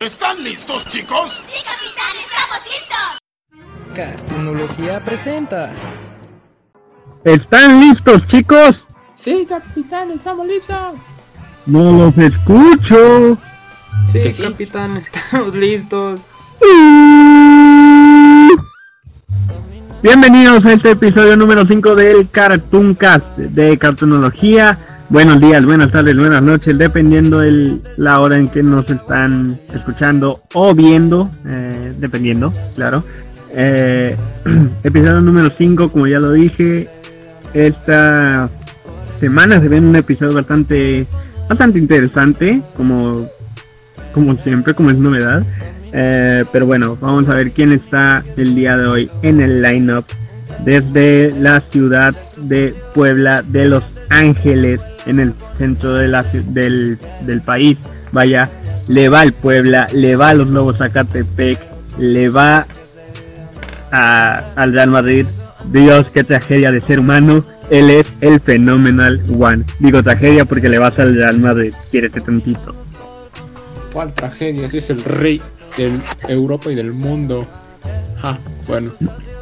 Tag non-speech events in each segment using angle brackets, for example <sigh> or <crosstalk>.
¿Están listos, chicos? Sí, capitán, estamos listos. Cartunología presenta. ¿Están listos, chicos? Sí, capitán, estamos listos. No los escucho. Sí, capitán, estamos listos. Bienvenidos a este episodio número 5 del Cartoon Cast de Cartunología. Buenos días, buenas tardes, buenas noches, dependiendo de la hora en que nos están escuchando o viendo, eh, dependiendo, claro. Eh, <clears throat> episodio número 5, como ya lo dije, esta semana se viene un episodio bastante, bastante interesante, como, como siempre, como es novedad. Eh, pero bueno, vamos a ver quién está el día de hoy en el lineup desde la ciudad de Puebla de Los Ángeles, en el centro de la, del, del país. Vaya, le va al Puebla, le va a los Lobos Zacatepec, le va a- al Real Madrid. Dios, qué tragedia de ser humano. Él es el Phenomenal One. Digo tragedia porque le vas al Real Madrid. Quiérete tantito. ¿Cuál tragedia? Si es el rey de Europa y del mundo. Ja, bueno.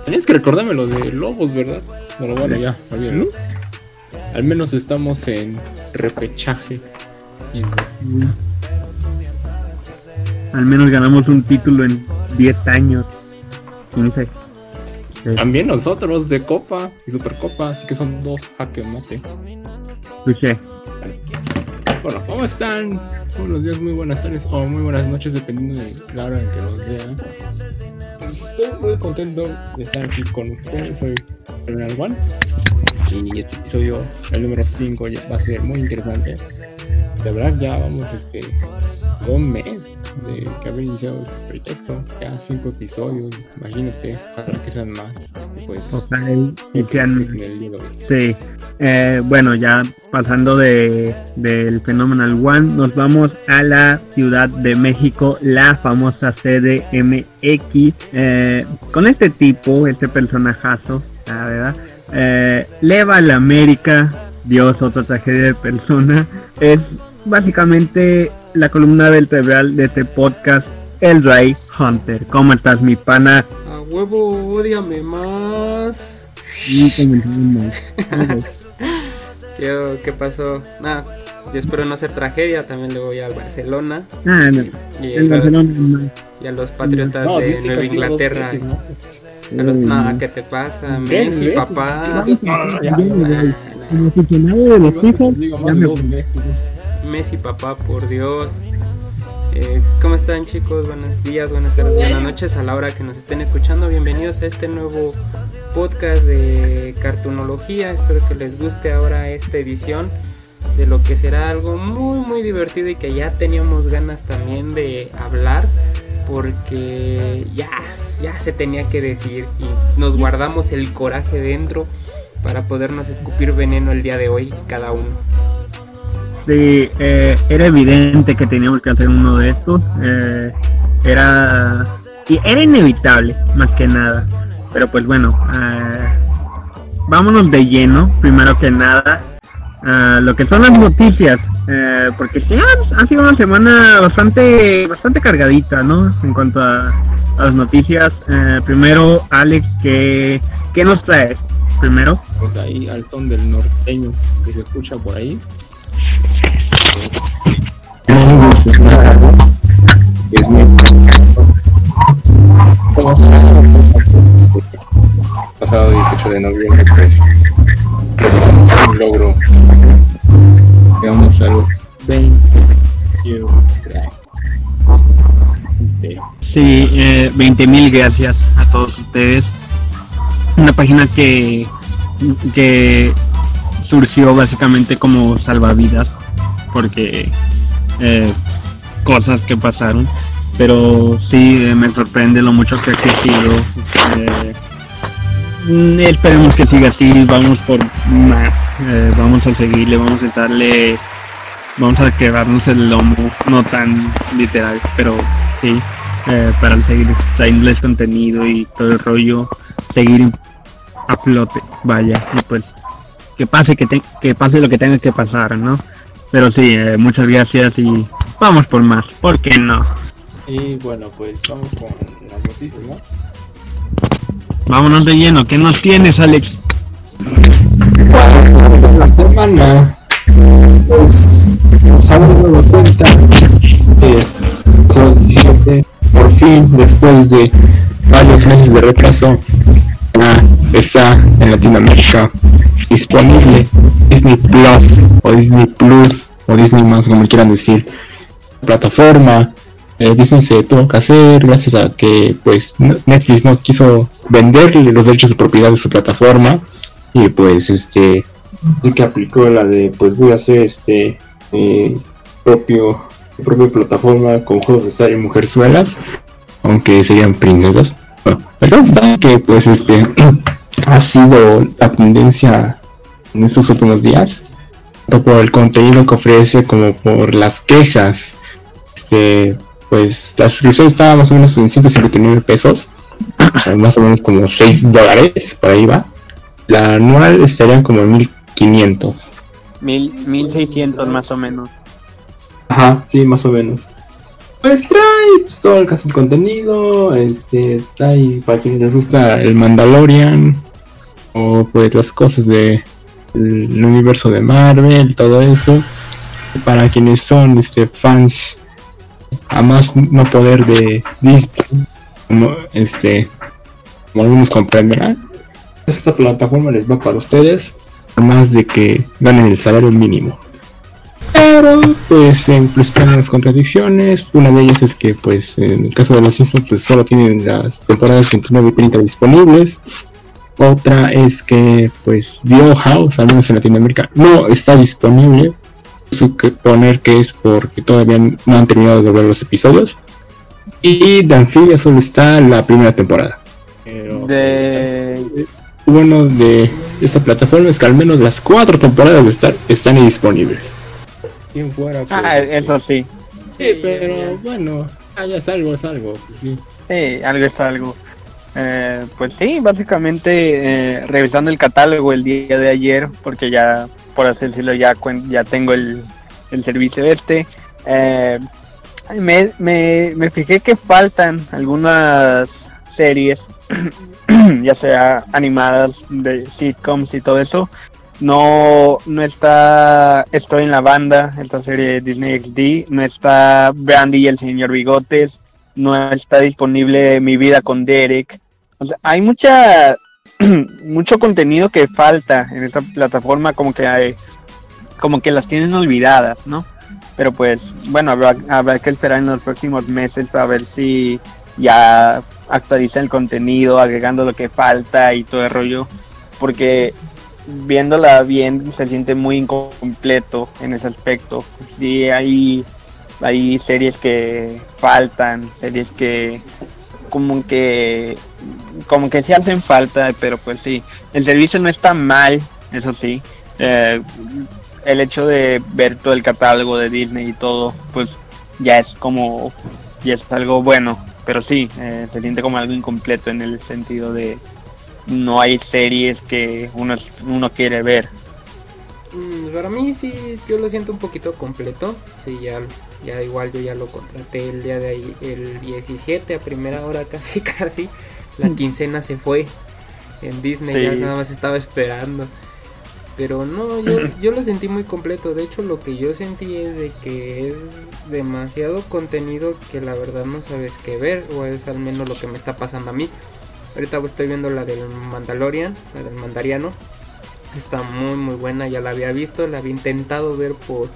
Tenías que recordarme lo de Lobos, ¿verdad? Bueno, bueno, ya, olvídalo. Al menos estamos en repechaje. Al menos ganamos un título en 10 años. 15. Sí, también nosotros de Copa y Supercopa, así que son dos jaque mate. escuché. Bueno, ¿cómo están? Buenos días, muy buenas tardes o muy buenas noches, dependiendo de la hora en que los vean. Estoy muy contento de estar aquí con ustedes. Soy Terminal One. Y este episodio, el número 5, va a ser muy interesante. De verdad, ya vamos este, un mes de que haber iniciado este proyecto. Ya cinco episodios, imagínate, para que sean más. Pues, Ojalá y- de hoy. Sí. Eh, bueno, ya pasando de del Phenomenal One, nos vamos a la Ciudad de México, la famosa CDMX. Eh, con este tipo, este personajazo, la verdad, eh, le va a la América. Dios, otra tragedia de persona. Es básicamente la columna vertebral de este podcast, El Ray Hunter. ¿Cómo estás, mi pana? A huevo, odiame más. Y. Tío, <laughs> ¿qué pasó? Nada, yo espero no ser tragedia. También le voy al Barcelona Ah, no. y, El a, Barcelona no. y a los Patriotas No, de Nueva Inglaterra. veces, ¿no? Nada. ¿qué te pasa? Messi, papá. Messi, papá, por Dios. Eh, ¿Cómo están chicos? Buenos días, buenas tardes, buenas noches a la hora que nos estén escuchando. Bienvenidos a este nuevo podcast de cartunología. Espero que les guste ahora esta edición de lo que será algo muy muy divertido y que ya teníamos ganas también de hablar porque ya, ya se tenía que decir y nos guardamos el coraje dentro para podernos escupir veneno el día de hoy cada uno. Sí, eh, era evidente que teníamos que hacer uno de estos. eh, era, era inevitable, más que nada. Pero pues bueno, eh, vámonos de lleno, primero que nada, a lo que son las noticias. eh, porque sí, ha, ha sido una semana bastante, bastante cargadita, ¿no? En cuanto a, a las noticias. Eh, primero, Alex, ¿qué, ¿qué nos traes? Primero. Pues ahí al son del norteño que se escucha por ahí. Es muy pasado 18 de noviembre, pues es un logro. Llegamos a los 20 años. Sí, eh, 20 mil gracias a todos ustedes. Una página que, que surgió básicamente como salvavidas, porque eh, cosas que pasaron. Pero sí, eh, me sorprende lo mucho que ha crecido. Eh, mm, esperemos que siga así, vamos por más. eh, vamos a seguirle, vamos a darle, vamos a quedarnos el lomo, no tan literal, pero sí eh, para seguir trayéndoles contenido y todo el rollo, seguir a flote, vaya, y pues que pase que, te- que pase lo que tenga que pasar, ¿no? Pero sí, eh, muchas gracias y vamos por más, ¿por qué no? Y bueno, pues vamos con las noticias, ¿no? Vámonos de lleno. ¿Qué nos tienes, Alex? Pues la semana, pues nos hemos dado cuenta que son 17, por fin, después de varios meses de retraso, ya está en Latinoamérica. Disponible Disney Plus o Disney Plus o Disney más como quieran decir. Plataforma eh, Disney se tuvo que hacer gracias a que pues Netflix no quiso venderle los derechos de propiedad de su plataforma. Y pues este sí que aplicó la de pues voy a hacer este eh, propio propia plataforma con juegos de estar y mujerzuelas aunque serían princesas bueno, el caso está que pues este <clears throat> ha sido la tendencia en estos últimos días tanto por el contenido que ofrece como por las quejas este pues la suscripción estaba más o menos en 159 pesos más o menos como 6 dólares por ahí va la anual estaría como en 1500 Mil, 1600 más o menos. Ajá, sí, más o menos. Pues trae pues, todo el caso del contenido, este, trae para quienes les gusta el Mandalorian, o pues las cosas de el universo de Marvel, todo eso. Para quienes son este fans a más no poder de Disney, este, como algunos comprenderán, esta plataforma les va para ustedes, más de que ganen el salario mínimo. Pero pues en pues están las contradicciones. Una de ellas es que pues en el caso de los Simpsons pues solo tienen las temporadas 29 y 30 disponibles. Otra es que pues The House, al menos en Latinoamérica, no está disponible. Suponer que es porque todavía no han terminado de ver los episodios. Y de Amphibia solo está la primera temporada. Pero, De... bueno de esta plataforma es que al menos las cuatro temporadas de Star están disponibles. Quien fuera, pues, Ah, eso sí. Sí, pero bueno, ah, ya es algo, es algo, pues sí. Sí, algo es algo. Eh, pues sí, básicamente eh, revisando el catálogo el día de ayer, porque ya, por así decirlo, ya, ya tengo el, el servicio este. eh, me, me, me fijé que faltan algunas series, <clears throat> ya sea animadas de sitcoms y todo eso. No, no está Estoy en la banda, esta serie de Disney XD, no está Brandy y el señor Bigotes, no está disponible Mi vida con Derek. O sea, hay mucha <clears throat> mucho contenido que falta en esta plataforma, como que como que las tienen olvidadas, ¿no? Pero pues, bueno, habrá, habrá que esperar en los próximos meses para ver si ya actualizan el contenido, agregando lo que falta y todo el rollo. Porque viéndola bien se siente muy incompleto en ese aspecto. Sí, hay, hay series que faltan, series que como que como que sí hacen falta, pero pues sí, el servicio no está mal, eso sí. Eh, el hecho de ver todo el catálogo de Disney y todo, pues ya es como, ya es algo bueno, pero sí, eh, se siente como algo incompleto en el sentido de no hay series que uno, uno quiere ver. Mm, Para mí sí, yo lo siento un poquito completo. Sí, ya, ya igual yo ya lo contraté el día de ahí, el 17 a primera hora <laughs> casi casi. La quincena se fue en Disney, Sí. ya nada más estaba esperando. Pero no, yo, <laughs> yo lo sentí muy completo. De hecho, lo que yo sentí es de que es demasiado contenido que la verdad no sabes qué ver. O es al menos lo que me está pasando a mí. Ahorita estoy viendo la del Mandalorian, la del Mandariano. Está muy muy buena, ya la había visto, la había intentado ver por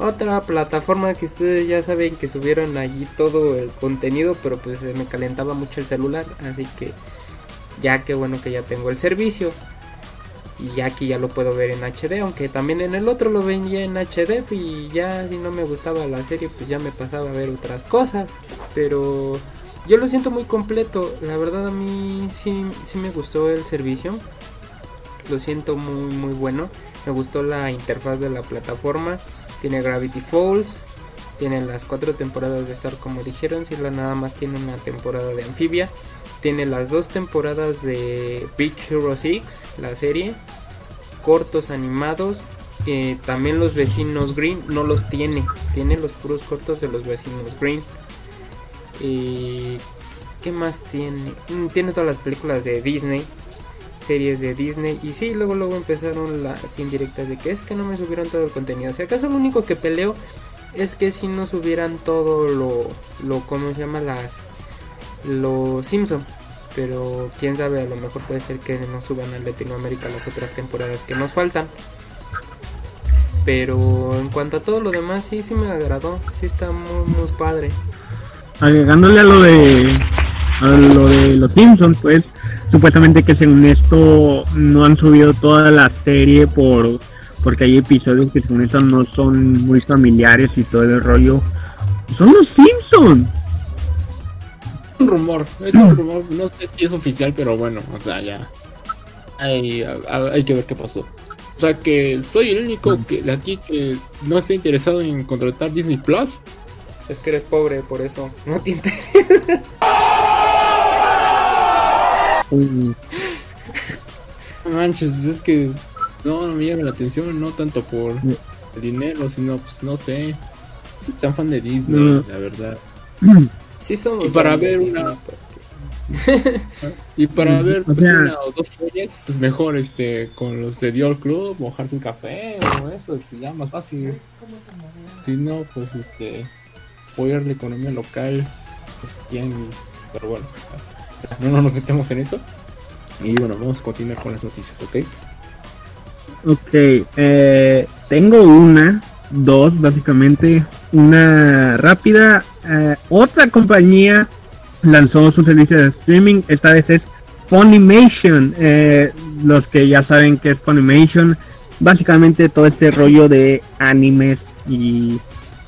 otra plataforma que ustedes ya saben que subieron allí todo el contenido, pero pues se me calentaba mucho el celular, así que ya que bueno que ya tengo el servicio. Y aquí ya lo puedo ver en HD, aunque también en el otro lo veía en HD y ya si no me gustaba la serie pues ya me pasaba a ver otras cosas. Pero yo lo siento muy completo, la verdad a mí sí, sí me gustó el servicio lo siento muy muy bueno. Me gustó la interfaz de la plataforma. Tiene Gravity Falls. Tiene las cuatro temporadas de Star como dijeron. Si la nada más tiene una temporada de Amphibia. Tiene las dos temporadas de Big Hero 6, la serie. Cortos animados. eh, también los vecinos Green no los tiene. Tiene los puros cortos de los vecinos Green. Y ¿qué más tiene? Mm, tiene todas las películas de Disney, series de Disney y sí, luego luego empezaron las indirectas de que es que no me subieron todo el contenido. O sea, acaso lo único que peleo es que si no subieran todo lo lo cómo se llama las los Simpson pero quién sabe, a lo mejor puede ser que no suban a Latinoamérica las otras temporadas que nos faltan. Pero en cuanto a todo lo demás, sí, sí me agradó, sí está muy, muy padre. Agregándole a lo de a lo de los Simpsons, pues supuestamente que según esto no han subido toda la serie por porque hay episodios que según esto no son muy familiares y todo el rollo. Son los Simpsons un rumor, es un rumor, no sé si es oficial, pero bueno, o sea, ya. Hay, hay que ver qué pasó. O sea que soy el único que de aquí que no está interesado en contratar Disney Plus. Es que eres pobre, por eso no te interesa. <laughs> manches, pues es que no, no me llama la atención, no tanto por el dinero, sino pues no sé. No soy tan fan de Disney, la verdad. <clears throat> y para ver una <laughs> y para ver pues, una o dos series pues mejor este con los de Dior Club mojarse un café o eso pues ya más fácil si no pues este apoyar la economía local pues pero bueno no, no nos metemos en eso. Y bueno vamos a continuar con las noticias ok ok eh, tengo una dos básicamente. Una rápida eh, otra compañía lanzó su servicio de streaming. Esta vez es Funimation. Eh, los que ya saben que es Funimation básicamente todo este rollo de animes y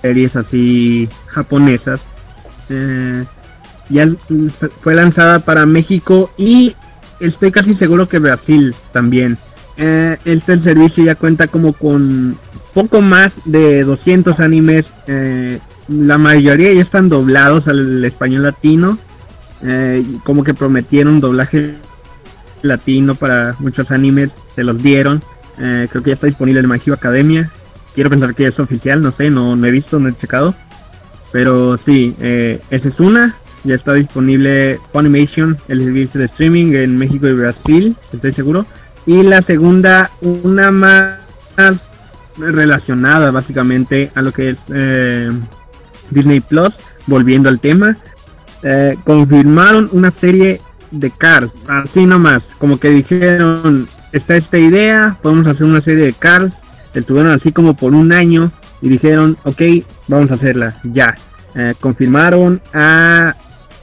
series así japonesas eh, ya fue lanzada para México y estoy casi seguro que Brasil también este servicio ya cuenta como con poco más de 200 animes. Eh, la mayoría ya están doblados al español latino. Eh, como que prometieron doblaje latino para muchos animes, se los dieron. Eh, creo que ya está disponible en Magio Academia. Quiero pensar que es oficial, no sé, no, no he visto, no he checado. Pero sí, esa es una. Ya está disponible Funimation, el servicio de streaming en México y Brasil, estoy seguro. Y la segunda, una más relacionada básicamente a lo que es eh, Disney Plus, volviendo al tema, eh, confirmaron una serie de Cars, así nomás, como que dijeron, está esta idea, podemos hacer una serie de Cars, estuvieron así como por un año y dijeron, ok, vamos a hacerla, ya. Eh, confirmaron a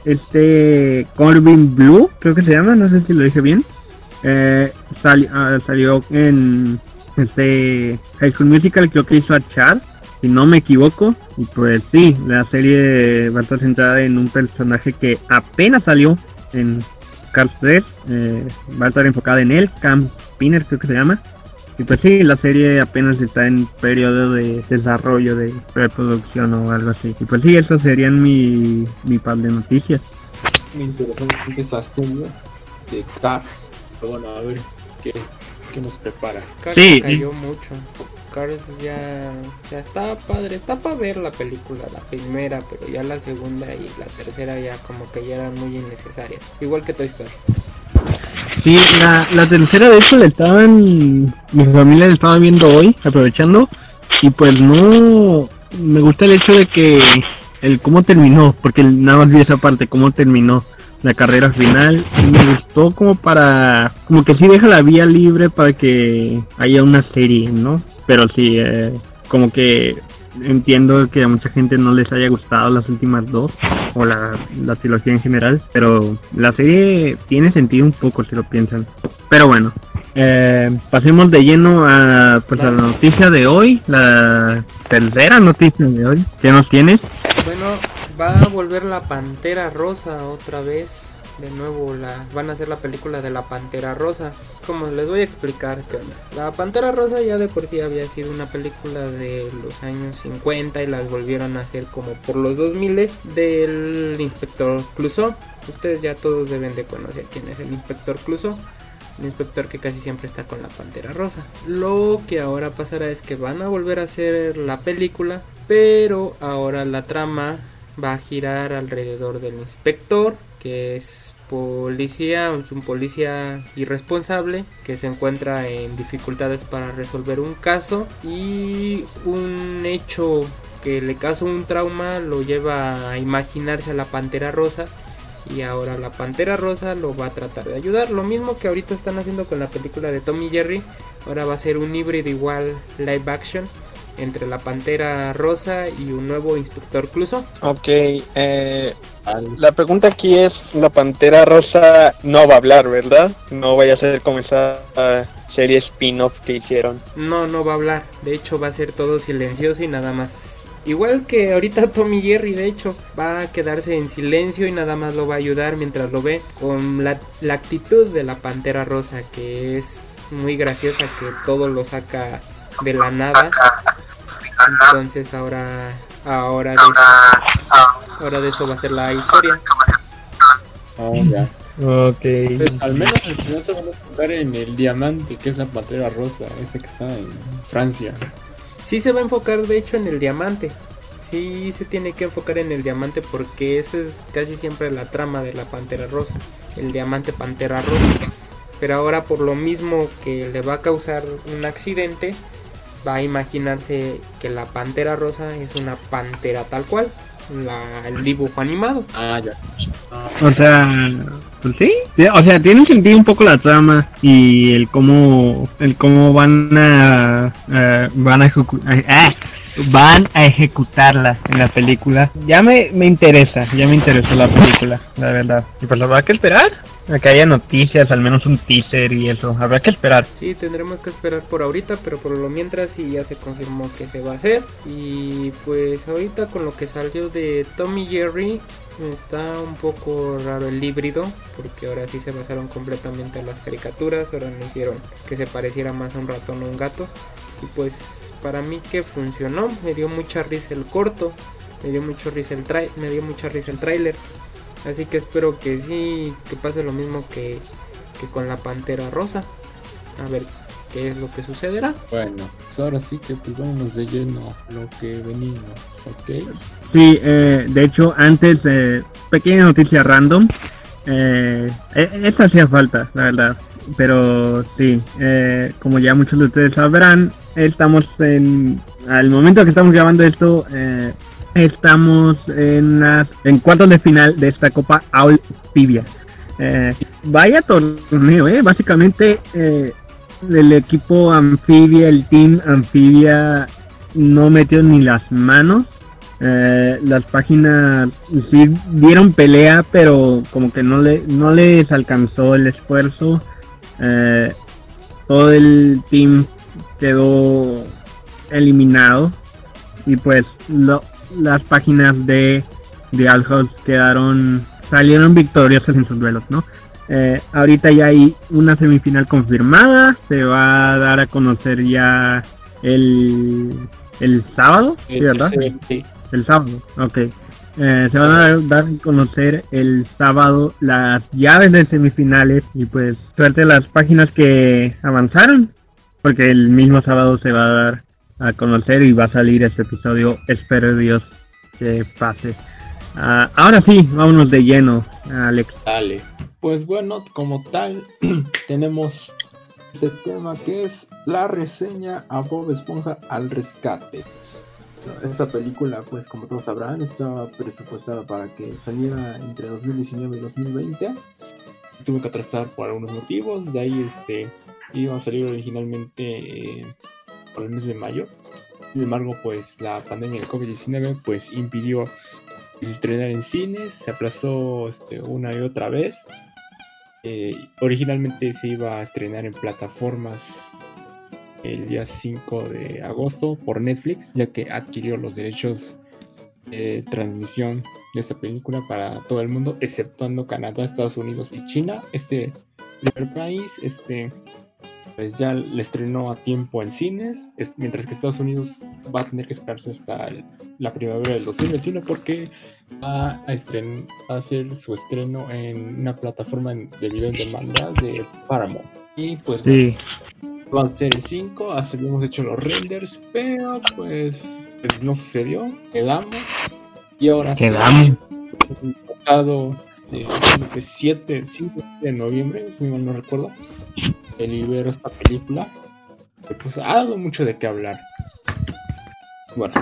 este Corbin Blue, creo que se llama, no sé si lo dije bien. Ah, salió en este High School Musical creo que hizo a Chad, si no me equivoco. Y pues sí, la serie va a estar centrada en un personaje que apenas salió en Cars 3. Eh, va a estar enfocada en él, Cam Spinner creo que se llama. Y pues sí, la serie apenas está en periodo de desarrollo, de preproducción o algo así. Y pues sí, eso serían mi, mi par de noticias. Me interesante empezaste de Cars. Pero bueno, a ver qué, que nos prepara. Cars sí. cayó mucho. Cars ya, ya está padre, está para ver la película, la primera, pero ya la segunda y la tercera ya como que ya eran muy innecesarias. Igual que Toy Story. Sí, la, la tercera de hecho le estaban, mi familia le estaba viendo hoy, aprovechando, y pues no, me gusta el hecho de que el cómo terminó, porque nada más vi esa parte, cómo terminó la carrera final me gustó como para como que sí deja la vía libre para que haya una serie no pero sí eh, como que entiendo que a mucha gente no les haya gustado las últimas dos o la, la trilogía en general pero la serie tiene sentido un poco si lo piensan pero bueno eh, pasemos de lleno a pues a la noticia de hoy la tercera noticia de hoy ¿qué nos tienes? bueno va a volver la Pantera Rosa otra vez. De nuevo la van a hacer la película de la Pantera Rosa. Como les voy a explicar onda. La Pantera Rosa ya de por sí había sido una película de los años 50 y las volvieron a hacer como por los 2000 del inspector Clouseau. Ustedes ya todos deben de conocer quién es el inspector Clouseau un inspector que casi siempre está con la pantera rosa. Lo que ahora pasará es que van a volver a hacer la película, pero ahora la trama va a girar alrededor del inspector, que es policía, es un policía irresponsable que se encuentra en dificultades para resolver un caso y un hecho que le causó un trauma lo lleva a imaginarse a la pantera rosa y ahora la Pantera Rosa lo va a tratar de ayudar. Lo mismo que ahorita están haciendo con la película de Tommy Jerry, ahora va a ser un híbrido igual live action entre la Pantera Rosa y un nuevo Inspector Cluso. Ok, eh, la pregunta aquí es, la Pantera Rosa no va a hablar, ¿verdad? No vaya a ser como esa uh, serie spin-off que hicieron. No, no va a hablar, de hecho va a ser todo silencioso y nada más Igual que ahorita Tommy Jerry, de hecho, va a quedarse en silencio y nada más lo va a ayudar mientras lo ve con la, actitud de la pantera rosa, que es muy graciosa, que todo lo saca de la nada. Entonces ahora, ahora de eso, ahora de eso va a ser la historia. Oh, ya. Ok. Pues, al menos no se van a enfocar en el diamante, que es la pantera rosa, ese que está en Francia. Sí se va a enfocar de hecho en el diamante. Sí se tiene que enfocar en el diamante porque esa es casi siempre la trama de la Pantera Rosa. El diamante Pantera Rosa. Pero ahora por lo mismo que le va a causar un accidente, va a imaginarse que la Pantera Rosa es una pantera tal cual. La, el dibujo animado. Ah, ya. O sea, pues sí, o sea, tiene sentido un poco la trama y el cómo, el cómo van a, van a ah, van a ejecutarla en la película. Ya me, me interesa, ya me interesó la película, la verdad. Y pues habrá que esperar a que haya noticias, al menos un teaser y eso. Habrá que esperar. Sí, tendremos que esperar por ahorita, pero por lo mientras sí ya se confirmó que se va a hacer. Y pues ahorita con lo que salió de Tommy Jerry, Está un poco raro el híbrido, porque ahora sí se basaron completamente en las caricaturas, ahora no hicieron que se pareciera más a un ratón o un gato. Y pues para mí que funcionó, me dio mucha risa el corto, me dio mucho risa el me dio mucha risa el tráiler. Así que espero que sí, que pase lo mismo que, que con la Pantera Rosa. A ver qué es lo que sucederá. Bueno, pues ahora sí que pues vámonos de lleno lo que venimos, ¿ok? Sí, eh, de hecho, antes, eh, pequeña noticia random. Eh, e, esta hacía falta, la verdad. Pero sí, eh, como ya muchos de ustedes sabrán, estamos en. Al momento que estamos grabando esto, eh, estamos en las en cuartos de final de esta Copa Aul Eh, vaya torneo, eh. Básicamente, eh, el equipo Amphibia, el team Amphibia, no metió ni las manos. Eh, las páginas sí dieron pelea, pero como que no, le, no les alcanzó el esfuerzo. Todo el team quedó eliminado. Y pues las páginas de, de House quedaron, salieron victoriosas en sus duelos, ¿no? Eh, ahorita ya hay una semifinal confirmada, se va a dar a conocer ya el, el sábado, ¿sí, ¿verdad? El sábado, ok. Eh, se van a dar a conocer el sábado las llaves de semifinales y pues suerte las páginas que avanzaron, porque el mismo sábado se va a dar a conocer y va a salir este episodio, espero Dios que pase. Ah, ahora sí, vámonos de lleno, Alex. Dale. Pues bueno, como tal, <clears throat> tenemos ese tema que es la reseña a Bob Esponja al rescate. Esta película, pues como todos sabrán, estaba presupuestada para que saliera entre 2019 y 2020. Tuve que atrasar por algunos motivos, de ahí este iba a salir originalmente eh, por el mes de mayo. Sin embargo, pues la pandemia del COVID-19 pues impidió que se estrenara en cines, se aplazó este, una y otra vez eh, originalmente se iba a estrenar en plataformas el día 5 de agosto por Netflix, ya que adquirió los derechos de transmisión de esta película para todo el mundo, exceptuando Canadá, Estados Unidos y China. Este primer país, este, pues ya le estrenó a tiempo en cines, mientras que Estados Unidos va a tener que esperarse hasta la primavera del 2021 porque va a, hacer su estreno en una plataforma de video en demanda de Paramount. Y pues va a ser el 5, habíamos hecho los renders, pero pues, pues, no sucedió, quedamos. Y ahora sí, el pasado este, 7, 5 de noviembre, si mal no recuerdo, el libero esta película. Pues ha dado mucho de qué hablar. Bueno,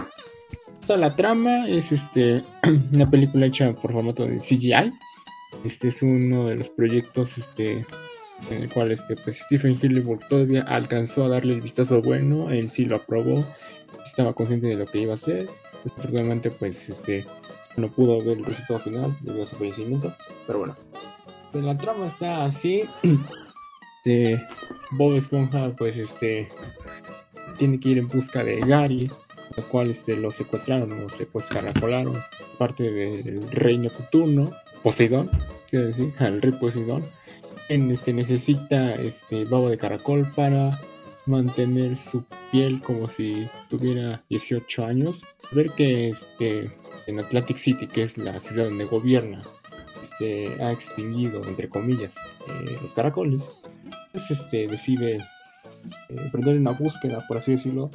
la trama es este <clears throat> una película hecha por formato de CGI. Este es uno de los proyectos este en el cual este pues Stephen Hillenburg todavía alcanzó a darle el vistazo bueno, él sí lo aprobó, estaba consciente de lo que iba a hacer. Desafortunadamente pues este no pudo ver el resultado final debido a su fallecimiento, pero bueno. Pues, la trama está así. <clears throat> Este, Bob Esponja pues este tiene que ir en busca de Gary la cual este, lo secuestraron o secuestracolaron parte del reino Coturno, Poseidón, quiero decir, <laughs> al rey Poseidón, en, este, necesita este babo de caracol para mantener su piel como si tuviera 18 años. Ver que este, en Atlantic City, que es la ciudad donde gobierna, se ha extinguido, entre comillas, eh, los caracoles, este, decide emprender una búsqueda, por así decirlo,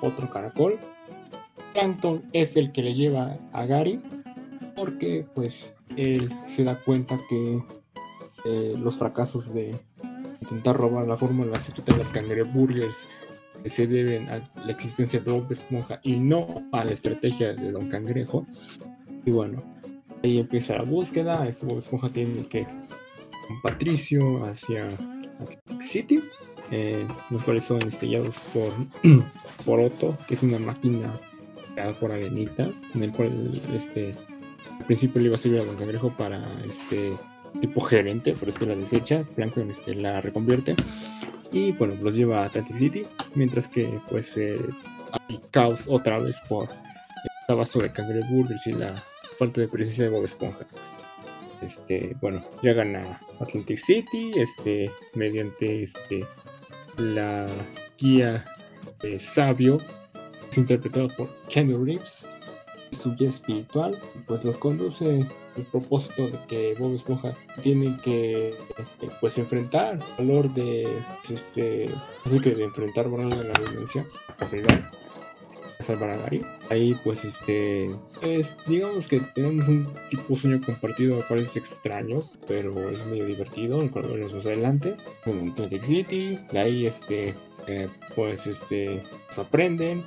otro caracol. Plankton es el que le lleva a Gary porque pues él se da cuenta que eh, los fracasos de intentar robar la fórmula secreta de las cangreburgers se deben a la existencia de Bob Esponja y no a la estrategia de Don Cangrejo. Y bueno, ahí empieza la búsqueda. Este Bob Esponja tiene que Patricio hacia Atlantic City eh, los cuales son estrellados por, <clears throat> por Otto, que es una máquina creada por Arenita, en el cual este al principio le iba a servir a Don Cangrejo para este tipo gerente, pero después la desecha, Plankton este, la reconvierte y bueno, los lleva a Atlantic City, mientras que pues eh, hay caos otra vez por el abasto de cangreburgers y la falta de presencia de Bob Esponja. Este, bueno, llegan a Atlantic City, este, mediante este la guía de sabio es interpretado por Kenny Reeves su guía espiritual pues los conduce el propósito de que Bob Esponja tiene que pues enfrentar valor de este así que de enfrentar de la dimensión salvar a Gary. Ahí pues este es digamos que tenemos un tipo sueño compartido cual es extraño pero es medio divertido el cual veremos más adelante. En Atlantic City de ahí este eh, pues este pues aprenden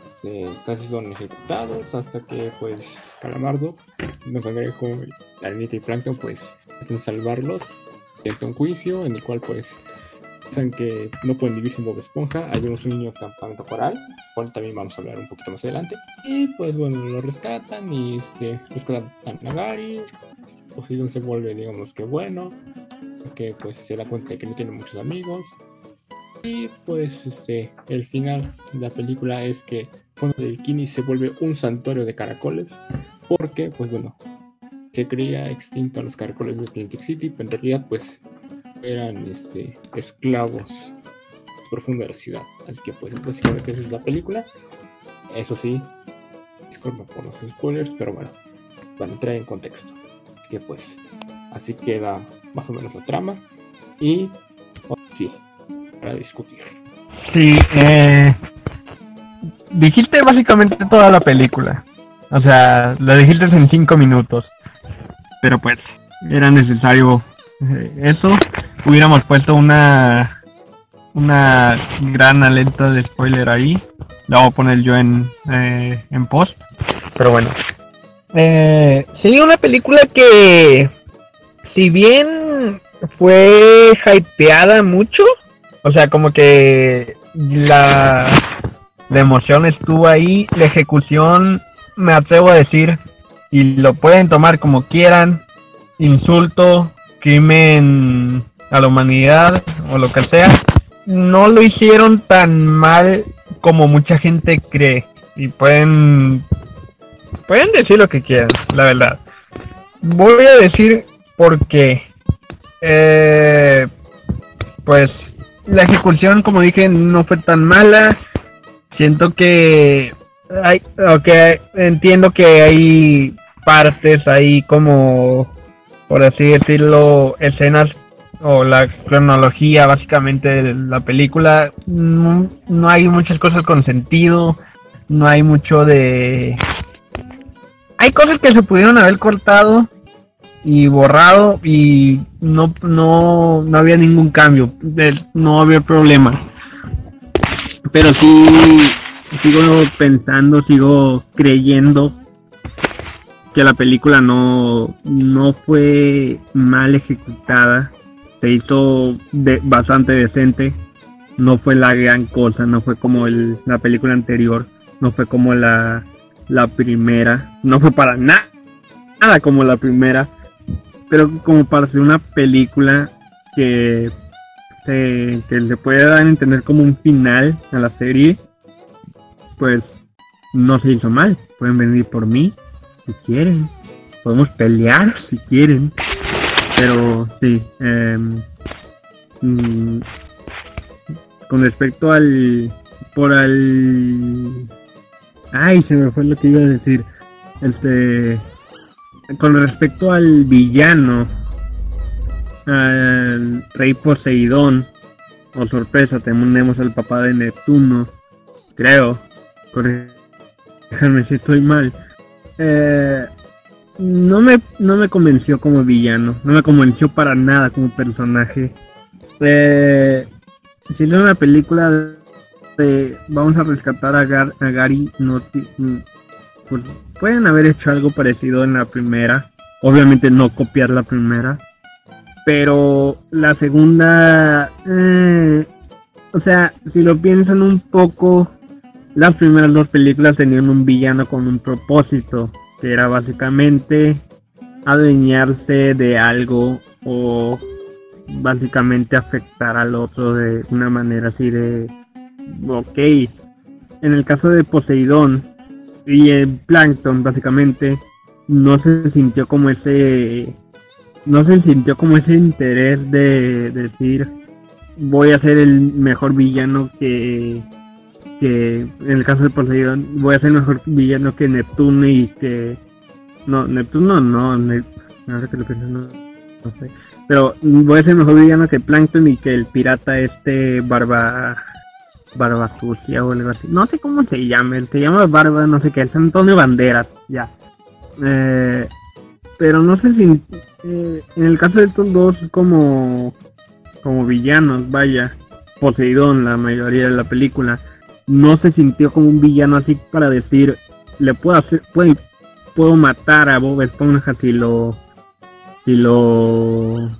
casi son ejecutados hasta que pues Calamardo no cangrejo Arenita y Plankton pues intentan salvarlos dentro un juicio en el cual pues que no pueden vivir sin Bob Esponja. Hay un niño campamento coral, cual también vamos a hablar un poquito más adelante. Y pues bueno, lo rescatan y este, rescatan a Nagari. Poseidon se vuelve, digamos que bueno, que pues se da cuenta de que no tiene muchos amigos. Y pues este, el final de la película es que Fondo de Bikini se vuelve un santuario de caracoles. Porque, pues bueno, se creía extinto a los caracoles de Atlantic City, pero en realidad pues eran este, esclavos profundos de la ciudad. Así que pues básicamente esa es la película. Eso sí, disculpa por los spoilers, pero bueno, para entrar en contexto. Así que pues, así queda más o menos la trama. Y sí, para discutir. Sí, eh, dijiste básicamente toda la película. O sea, la dijiste en cinco minutos. Pero pues, era necesario eh, eso hubiéramos puesto una una gran alerta de spoiler ahí. La voy a poner yo en, eh, en post. Pero bueno. Eh, sí, una película que, si bien fue hypeada mucho, o sea, como que la, la emoción estuvo ahí, la ejecución, me atrevo a decir, y lo pueden tomar como quieran, insulto, crimen a la humanidad o lo que sea, no lo hicieron tan mal como mucha gente cree. Y pueden, pueden decir lo que quieran, la verdad. Voy a decir por qué. Eh, pues la ejecución, como dije, no fue tan mala. Siento que hay, okay, entiendo que hay partes ahí como por así decirlo, escenas o la cronología básicamente de la película, no, hay muchas cosas con sentido, no hay mucho de... hay cosas que se pudieron haber cortado y borrado y no no no había ningún cambio no había problema. Pero sí sigo pensando sigo creyendo que la película no no fue mal ejecutada se hizo de, bastante decente no fue la gran cosa no fue como el, la película anterior no fue como la la primera no fue para nada nada como la primera pero como para hacer una película que se, que se puede dar a entender como un final a la serie, pues no se hizo mal. Pueden venir por mí si quieren. Podemos pelear si quieren. Pero sí. Mm, con respecto al... Por al... Ay, se me fue lo que iba a decir. Este con respecto al villano, al rey Poseidón, o sorpresa, tenemos al papá de Neptuno, creo, déjame si estoy mal. Eh, no me no me convenció como villano, no me convenció para nada como personaje. Eh, si no una película de vamos a rescatar a, a Gary no pues pueden haber hecho algo parecido en la primera. Obviamente no copiar la primera. Pero la segunda... Eh, o sea, si lo piensan un poco, las primeras dos películas tenían un villano con un propósito, era básicamente adueñarse de algo o básicamente afectar al otro de una manera así de... Ok, en el caso de Poseidón, y el Plankton básicamente no se sintió como ese no se sintió como ese interés de, decir voy a ser el mejor villano que que en el caso de Poseidón voy a ser mejor villano que Neptuno y que no Neptuno no que lo pienso no, no sé pero voy a ser mejor villano que Plankton y que el pirata este barba Barba Sucia o algo así. No sé cómo se llama, se llama Barba, no sé qué, es Antonio Banderas, ya. Eh, pero no sé si eh, en el caso de estos dos como como villanos, vaya, Poseidón la mayoría de la película, no se sintió como un villano así para decir, le puedo hacer, puedo, puedo matar a Bob Esponja si lo si lo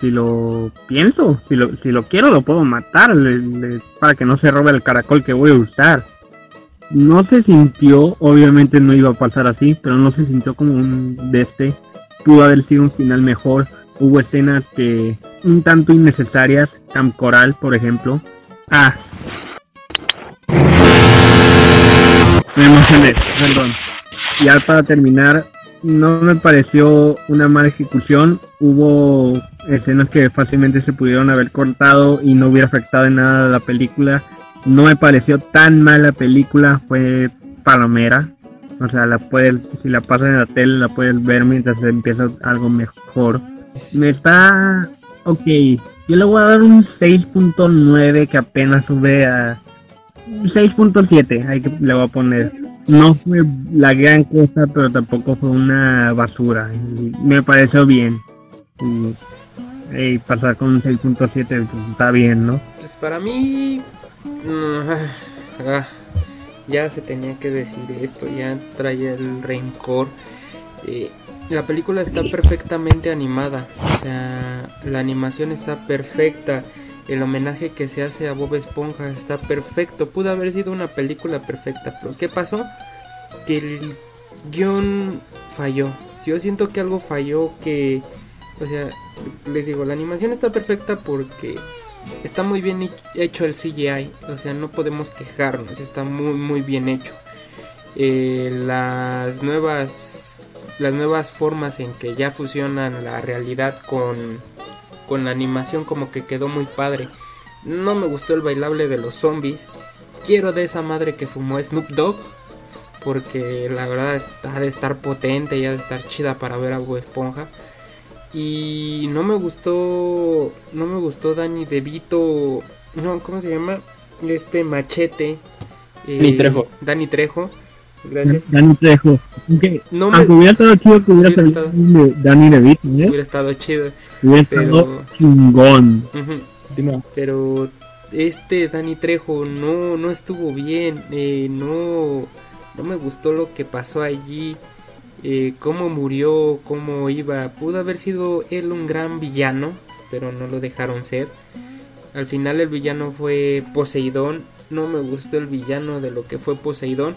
si lo pienso, si lo, si lo quiero lo puedo matar para que no se robe el caracol que voy a usar. No se sintió, obviamente no iba a pasar así, pero no se sintió como un de este. Pudo haber sido un final mejor. Hubo escenas que un tanto innecesarias, Camp Coral, por ejemplo. Ah. Me emocioné, perdón. Ya para terminar, no me pareció una mala ejecución. Hubo escenas que fácilmente se pudieron haber cortado y no hubiera afectado en nada a la película. No me pareció tan mala película, fue palomera. O sea, la puedes, si la pasas en la tele, la puedes ver mientras empieza algo mejor. Me está ok. Yo le voy a dar un 6.9 que apenas sube a 6.7. Ahí le voy a poner no fue la gran cosa, pero tampoco fue una basura. me pareció bien. Y, pasar con un 6.7 pues, está bien, ¿no? Pues para mí... Mm, ah, ya se tenía que decir esto, ya trae el rencor. Eh, la película está perfectamente animada, o sea, la animación está perfecta el homenaje que se hace a Bob Esponja está perfecto. Pudo haber sido una película perfecta. Pero ¿qué pasó? Que el guion falló. Yo siento que algo falló que... O sea, les digo, la animación está perfecta porque está muy bien hecho el CGI. O sea, no podemos quejarnos. Está muy, muy bien hecho. Eh, las nuevas... Las nuevas formas en que ya fusionan la realidad con con la animación como que quedó muy padre. No me gustó el bailable de los zombies. Quiero de esa madre que fumó Snoop Dogg. Porque la verdad ha de estar potente y ha de estar chida para ver a Bob Esponja. Y no me gustó. No me gustó Danny DeVito. No, ¿cómo se llama? Este machete. Eh, Trejo. Danny Trejo. Gracias. Dani Trejo. Aunque, No me- aunque hubiera estado chido que hubiera Hubiera salido estado. de Dani DeVito, ¿eh? Hubiera estado chido. Hubiera pero- estado chingón. Ujú. Continúa. Pero este Dani Trejo no, no estuvo bien. eh, no, no me gustó lo que pasó allí. eh, cómo murió, cómo iba. Pudo haber sido él un gran villano, pero no lo dejaron ser. Al final el villano fue Poseidón. No me gustó el villano de lo que fue Poseidón.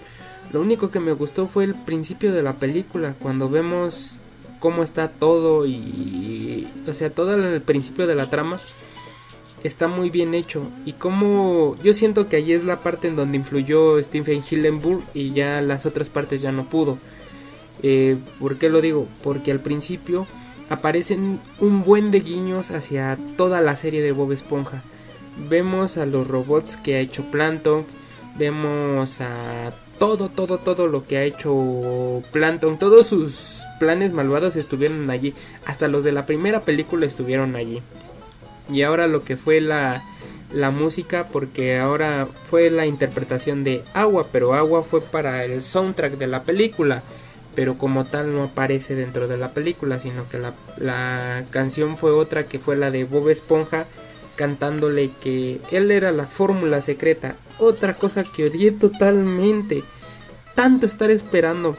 Lo único que me gustó fue el principio de la película, cuando vemos cómo está todo y, o sea, todo el principio de la trama está muy bien hecho y como yo siento que ahí es la parte en donde influyó Stephen Hillenburg y ya las otras partes ya no pudo. Eh, ¿Por qué lo digo? Porque al principio aparecen un buen de guiños hacia toda la serie de Bob Esponja. Vemos a los robots que ha hecho Plankton, vemos a todo, todo, todo lo que ha hecho Plankton, todos sus planes malvados estuvieron allí, hasta los de la primera película estuvieron allí. Y ahora lo que fue la, la música, porque ahora fue la interpretación de Agua, pero Agua fue para el soundtrack de la película, pero como tal no aparece dentro de la película, sino que la, la canción fue otra que fue la de Bob Esponja cantándole que él era la fórmula secreta. Otra cosa que odié totalmente. Tanto estar esperando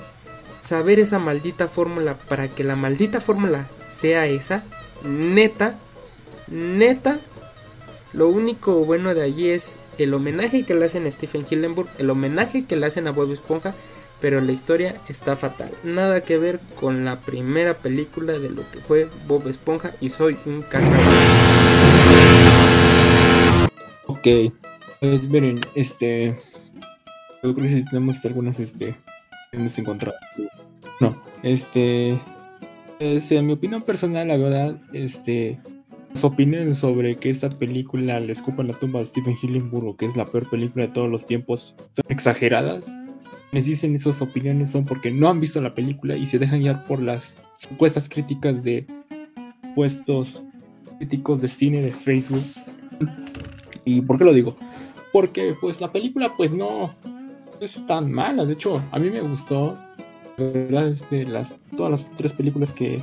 saber esa maldita fórmula para que la maldita fórmula sea esa. Neta, neta. Lo único bueno de allí es el homenaje que le hacen a Stephen Hillenburg, el homenaje que le hacen a Bob Esponja, pero la historia está fatal. Nada que ver con la primera película de lo que fue Bob Esponja y soy un cacahuete. Ok, pues miren, este. Yo creo que tenemos algunas, este. Hemos encontrado. No, este. Es, en mi opinión personal, la verdad, este. Las opiniones sobre que esta película le escupa la tumba de Stephen Hillenburg que es la peor película de todos los tiempos son exageradas. Quienes dicen esas opiniones son porque no han visto la película y se dejan llevar por las supuestas críticas de puestos críticos de cine de Facebook. ¿Y por qué lo digo? Porque pues la película pues no es tan mala. De hecho, a mí me gustó. La verdad, este, las, todas las tres películas que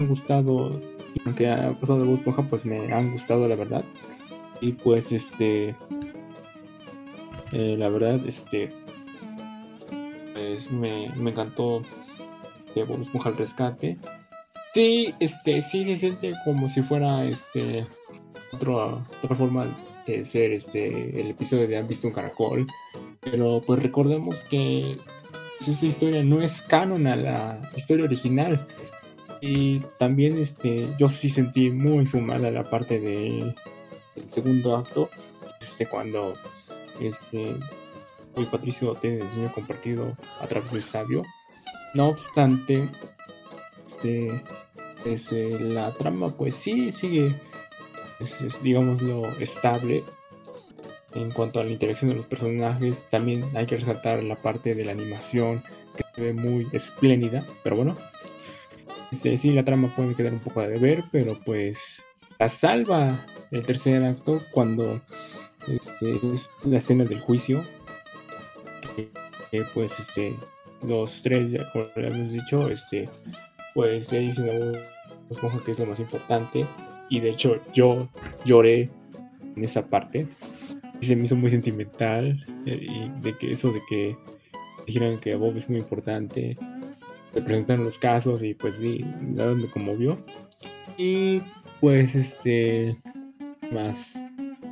han gustado, aunque ha pasado de Bob Esponja, pues me han gustado la verdad. Y pues este eh, la verdad, este pues me, me encantó de Bob al rescate. Sí, este, sí se siente como si fuera este otra, otra forma de ser este el episodio de Han visto un caracol. Pero pues recordemos que esta historia no es canon a la historia original. Y también este yo sí sentí muy fumada la parte de el segundo acto. Este cuando este el Patricio tiene el sueño compartido a través del sabio. No obstante, este, pues, eh, la trama pues sí sigue, es, es, digámoslo, estable. En cuanto a la interacción de los personajes, también hay que resaltar la parte de la animación que se ve muy espléndida, pero bueno. Este, sí, la trama puede quedar un poco a deber, pero pues la salva el tercer acto cuando este, es la escena del juicio. Que, pues este, los tres, como le hemos dicho, este, pues le dicen a Bob que es lo más importante. Y de hecho yo lloré en esa parte. Y se me hizo muy sentimental. eh, Y de que eso de que dijeron que Bob es muy importante. Se presentaron los casos y pues sí, nada me conmovió. Y pues este más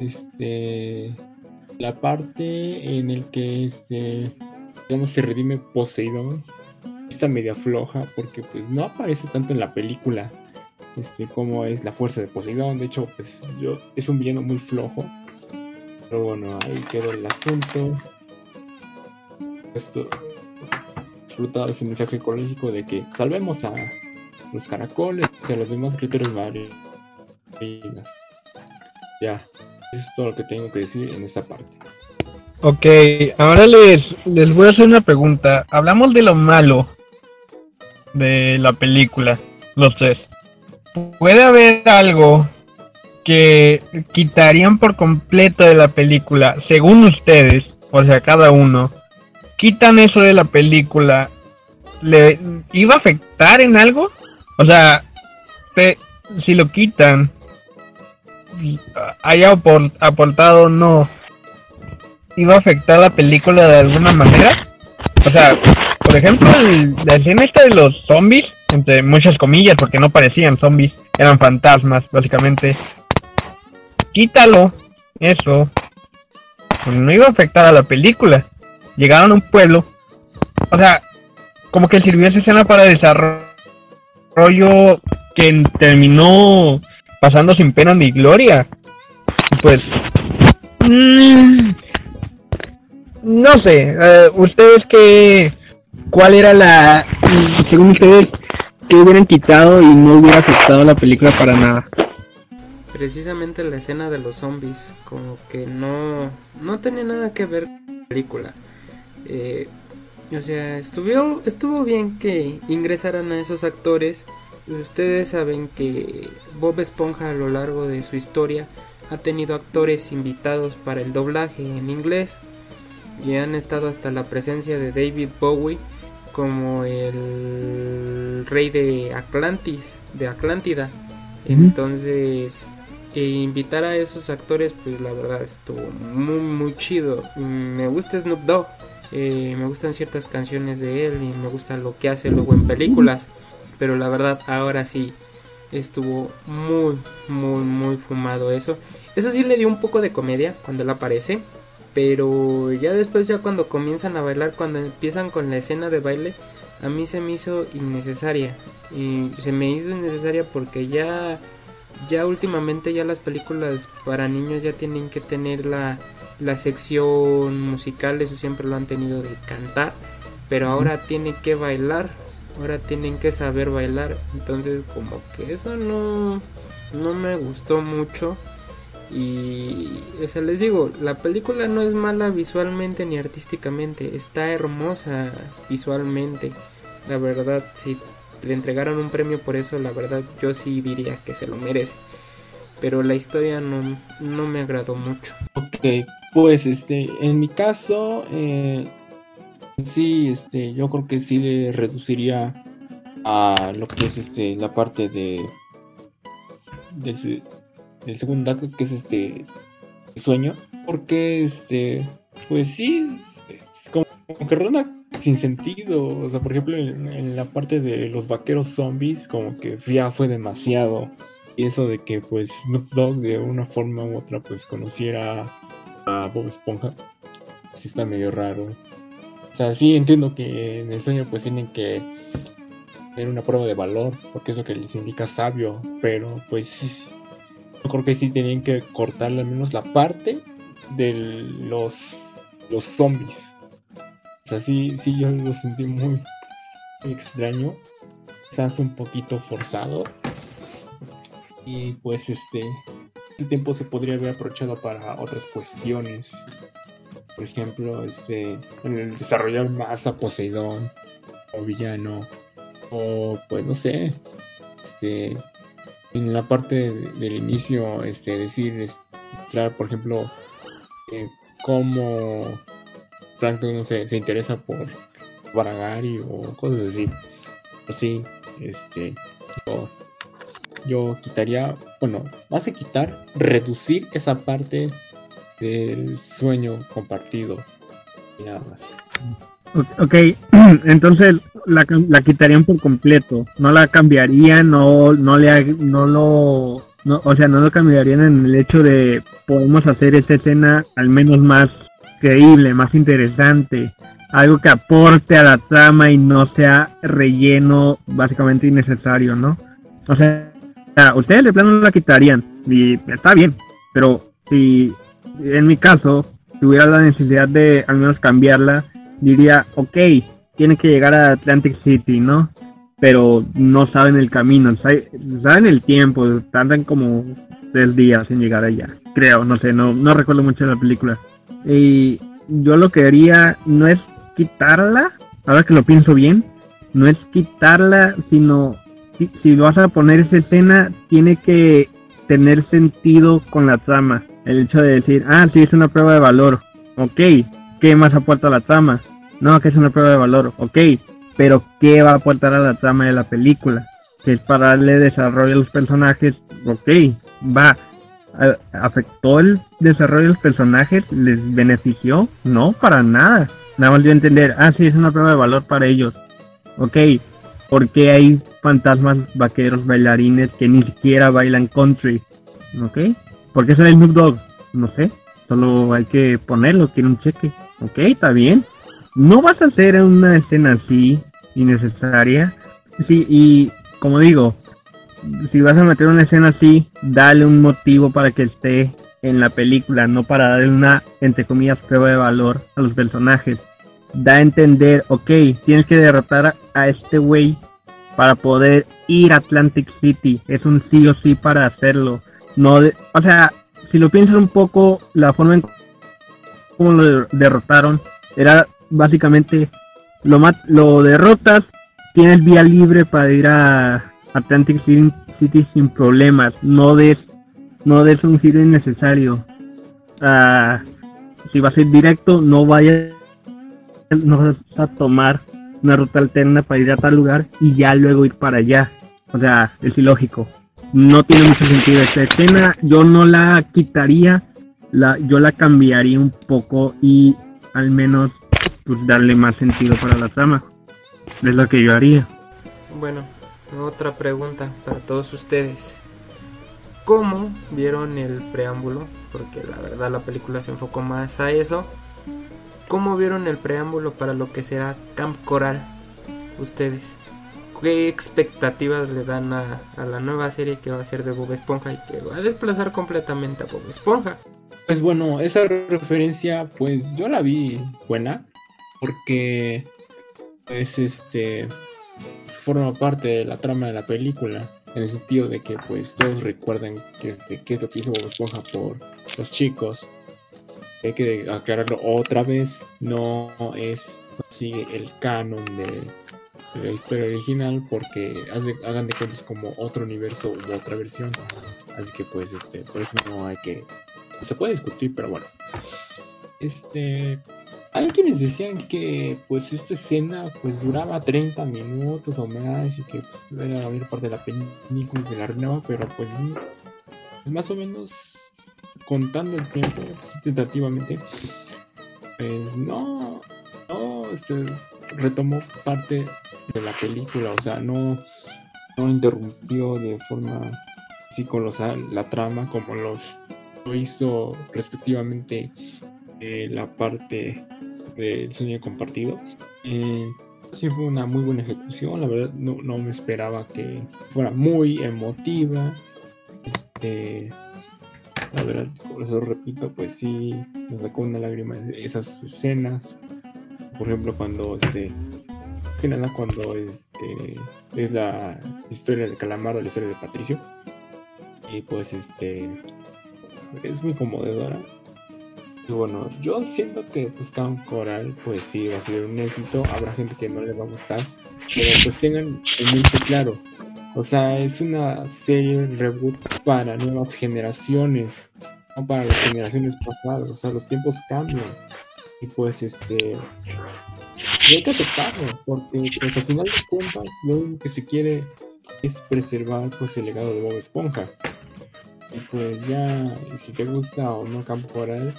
este la parte en el que este digamos se redime Poseidón está media floja porque pues no aparece tanto en la película este como es la fuerza de Poseidón. De hecho pues yo es un villano muy flojo. Pero bueno ahí quedó el asunto. Esto disfrutar ese mensaje ecológico de que salvemos a los caracoles y a los demás criterios marinos ya eso es todo lo que tengo que decir en esta parte. Ok, ahora les, les voy a hacer una pregunta. Hablamos de lo malo de la película, los tres. ¿Puede haber algo que quitarían por completo de la película, según ustedes, o sea, cada uno, quitan eso de la película, ¿le iba a afectar en algo? O sea, si lo quitan, haya aportado no, ¿iba a afectar la película de alguna manera? O sea, por ejemplo, la escena esta de los zombies, entre muchas comillas, porque no parecían zombies, eran fantasmas, básicamente. Quítalo, eso. No iba a afectar a la película. Llegaron a un pueblo. O sea, como que sirvió esa escena para desarrollo que terminó pasando sin pena ni gloria. Pues. Mm, no sé, eh, ustedes que. ¿Cuál era la. Según ustedes, que hubieran quitado y no hubiera afectado la película para nada? Precisamente la escena de los zombies, como que no. No tenía nada que ver con la película. Eh, o sea, estuvo, estuvo bien que ingresaran a esos actores. Ustedes saben que Bob Esponja a lo largo de su historia ha tenido actores invitados para el doblaje en inglés y han estado hasta la presencia de David Bowie como el rey de Atlantis, de Atlántida. Entonces, invitar a esos actores, pues la verdad estuvo muy muy chido. Me gusta Snoop Dogg, eh, me gustan ciertas canciones de él y me gusta lo que hace luego en películas. Pero la verdad, ahora sí, estuvo muy, muy, muy fumado eso. Eso sí le dio un poco de comedia cuando él aparece. Pero ya después, ya cuando comienzan a bailar, cuando empiezan con la escena de baile, a mí se me hizo innecesaria. Y se me hizo innecesaria porque ya, ya últimamente ya las películas para niños ya tienen que tener la, la sección musical, eso siempre lo han tenido de cantar, pero ahora tienen que bailar, ahora tienen que saber bailar, entonces como que eso no, no me gustó mucho. Y, o sea, les digo, la película no es mala visualmente ni artísticamente, está hermosa visualmente. La verdad, si le entregaron un premio por eso, la verdad yo sí diría que se lo merece. Pero la historia no, no me agradó mucho. Ok, pues este, en mi caso, eh, sí, este, yo creo que sí le reduciría a lo que es este la parte de del segundo acto que es este el sueño porque este pues sí como, que ronda sin sentido. O sea por ejemplo en, la parte de los vaqueros zombies como que ya fue demasiado. Y eso de que pues Snoop Dogg de una forma u otra pues conociera a Bob Esponja sí está medio raro. O sea sí entiendo que en el sueño pues tienen que tener una prueba de valor porque es lo que les indica sabio pero pues yo creo que sí tenían que cortarle al menos la parte de los, los zombies. O sea, sí, yo lo sentí muy extraño. Quizás un poquito forzado. Y pues este, este tiempo se podría haber aprovechado para otras cuestiones. Por ejemplo, este, desarrollar más a Poseidón o villano. O pues no sé. Este en la parte del inicio, este, decir, por ejemplo, eh, cómo Franklin no sé, se interesa por Baragari o cosas así. Así, este, yo, yo quitaría, bueno, más que quitar, reducir esa parte del sueño compartido y nada más. Ok, <clears throat> entonces la, la quitarían por completo, no la cambiarían, no, no le, no lo, o sea, no lo cambiarían en el hecho de podemos hacer esta escena al menos más creíble, más interesante, algo que aporte a la trama y no sea relleno básicamente innecesario, ¿no? O sea, ustedes de plano la quitarían y está bien, pero si en mi caso tuviera la necesidad de al menos cambiarla, diría, ok, tiene que llegar a Atlantic City, ¿no? Pero no saben el camino, saben el tiempo, tardan como tres días en llegar allá, creo, no sé, no, no recuerdo mucho de la película. Y yo lo que haría no es quitarla, ahora que lo pienso bien, no es quitarla, sino si, si vas a poner esa escena, tiene que tener sentido con la trama. El hecho de decir, ah, sí, es una prueba de valor, ok, ¿qué más aporta la trama? No, que es una prueba de valor, ok, pero ¿qué va a aportar a la trama de la película? Que es para darle desarrollo a los personajes, ok, va. ¿Afectó el desarrollo de los personajes? ¿Les benefició? No, para nada. Nada más a entender, ah, sí, es una prueba de valor para ellos. Ok, ¿por qué hay fantasmas, vaqueros, bailarines que ni siquiera bailan country? ¿Ok? ¿Por qué sale el Noob Dog? No sé, solo hay que ponerlo, tiene un cheque. Ok, está bien. No vas a hacer una escena así, innecesaria. Sí, y como digo, si vas a meter una escena así, dale un motivo para que esté en la película, no para darle una, entre comillas, prueba de valor a los personajes. Da a entender, ok, tienes que derrotar a, este güey para poder ir a Atlantic City. Es un sí o sí para hacerlo. No, o sea, si lo piensas un poco, la forma en cómo lo derrotaron era básicamente lo, lo derrotas, tienes vía libre para ir a Atlantic City sin problemas, no des, no des un giro innecesario. Uh, si vas a ir directo, no vayas no vas a tomar una ruta alterna para ir a tal lugar y ya luego ir para allá. O sea, es ilógico. No tiene mucho sentido esta escena. Yo no la quitaría, la, yo la cambiaría un poco y al menos pues darle más sentido para la trama. Es lo que yo haría. Bueno, otra pregunta para todos ustedes. ¿Cómo vieron el preámbulo? Porque la verdad la película se enfocó más a eso. ¿Cómo vieron el preámbulo para lo que será Camp Coral? Ustedes. ¿Qué expectativas le dan a, a, la nueva serie que va a ser de Bob Esponja y que va a desplazar completamente a Bob Esponja? Pues bueno, esa referencia pues yo la vi buena porque pues este forma parte de la trama de la película, en el sentido de que pues todos recuerdan que, este, que es lo que hizo Bob Esponja por los chicos. Hay que aclararlo otra vez, no es así el canon de, la historia original porque hagan de cuentas como otro universo u otra versión. Así que pues este, por eso no hay que... Se puede discutir, pero bueno. Este, hay quienes decían que pues esta escena pues duraba 30 minutos o más y que pues, era la mayor parte de la película que la arruinaba, pero pues, pues, más o menos contando el tiempo, pues, tentativamente, pues no, no este, retomó parte de la película, o sea, no, no interrumpió de forma así con los, la trama como los lo hizo respectivamente eh, la parte del sueño compartido. Eh, sí fue una muy buena ejecución, la verdad no, no, me esperaba que fuera muy emotiva. Este, la verdad, por eso repito, pues sí, me sacó una lágrima esas escenas. Por ejemplo, cuando este, nada, cuando este es la historia de Calamaro, la historia de Patricio. Y pues este es muy conmovedora y bueno, yo siento que Camp Coral pues sí va a ser un éxito, habrá gente que no le va a gustar, pero pues tengan el mente claro. O sea, es una serie reboot para nuevas generaciones, no para las generaciones pasadas. O sea, los tiempos cambian. Y pues este hay que aceptarlo, porque pues al final de cuentas lo único que se quiere es preservar pues el legado de Bob Esponja. Y pues ya, si te gusta o no Camp Coral,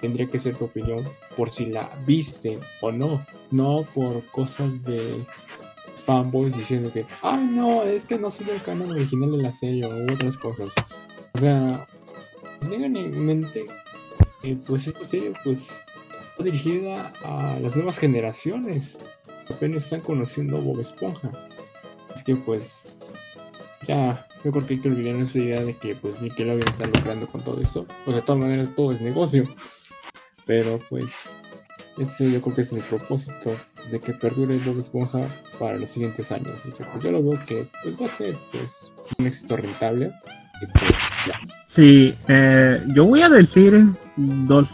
tendría que ser tu opinión por si la viste o no, no por cosas de fanboys diciendo que, ay no, es que no soy el canon original de la serie o otras cosas. O sea, tengan en mente que pues esta serie pues está dirigida a las nuevas generaciones. Apenas están conociendo Bob Esponja. Es que pues ya yo creo que hay que olvidar esa idea de que pues Nickelodeon está lucrando con todo eso. Pues de todas maneras todo es negocio. Pero pues ese yo creo que es mi propósito de que perdure Bob Esponja para los siguientes años. Así que pues yo lo veo que pues va a pues un éxito rentable. Y pues ya. Sí, eh, yo voy a decir dos,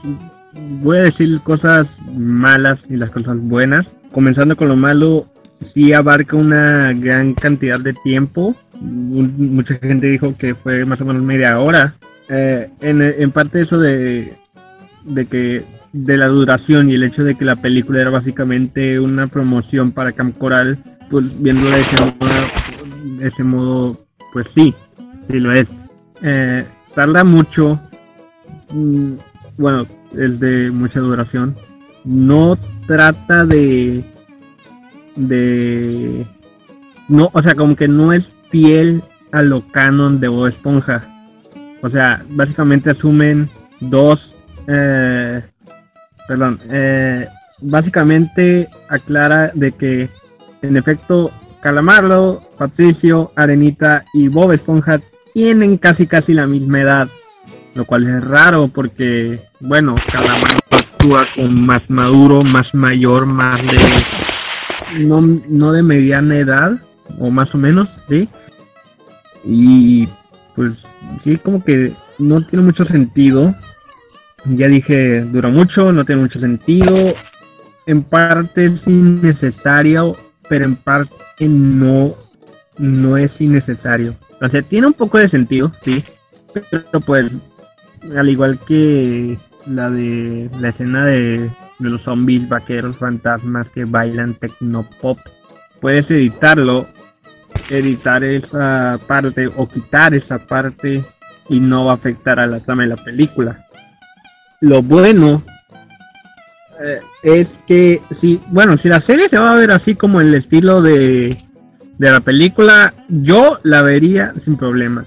voy a decir cosas malas y las cosas buenas. Comenzando con lo malo, sí abarca una gran cantidad de tiempo. Mucha gente dijo que fue más o menos media hora. Eh, en, parte eso de de que de la duración y el hecho de que la película era básicamente una promoción para Camp Coral, pues viéndola de ese modo, de ese modo pues sí, sí lo es. Eh, tarda mucho, mm, bueno, es de mucha duración. No trata de, de, no, o sea, como que no es fiel a lo canon de Bob Esponja. O sea, básicamente asumen dos, eh, perdón, eh, básicamente aclara de que en efecto Calamardo, Patricio, Arenita y Bob Esponja tienen casi casi la misma edad, lo cual es raro porque, bueno, Calamardo actúa con más maduro, más mayor, más de, no, no de mediana edad, o más o menos, ¿sí? Y pues sí, como que no tiene mucho sentido. Ya dije, dura mucho, no tiene mucho sentido. En parte es innecesario, pero en parte no, no es innecesario. O sea, tiene un poco de sentido, sí. Pero pues, al igual que la de la escena de, de los zombies, vaqueros, fantasmas que bailan tecnopop, puedes editarlo editar esa parte o quitar esa parte y no va a afectar a la trama de la película. Lo bueno eh, es que si, bueno, si la serie se va a ver así como el estilo de, de la película, yo la vería sin problema.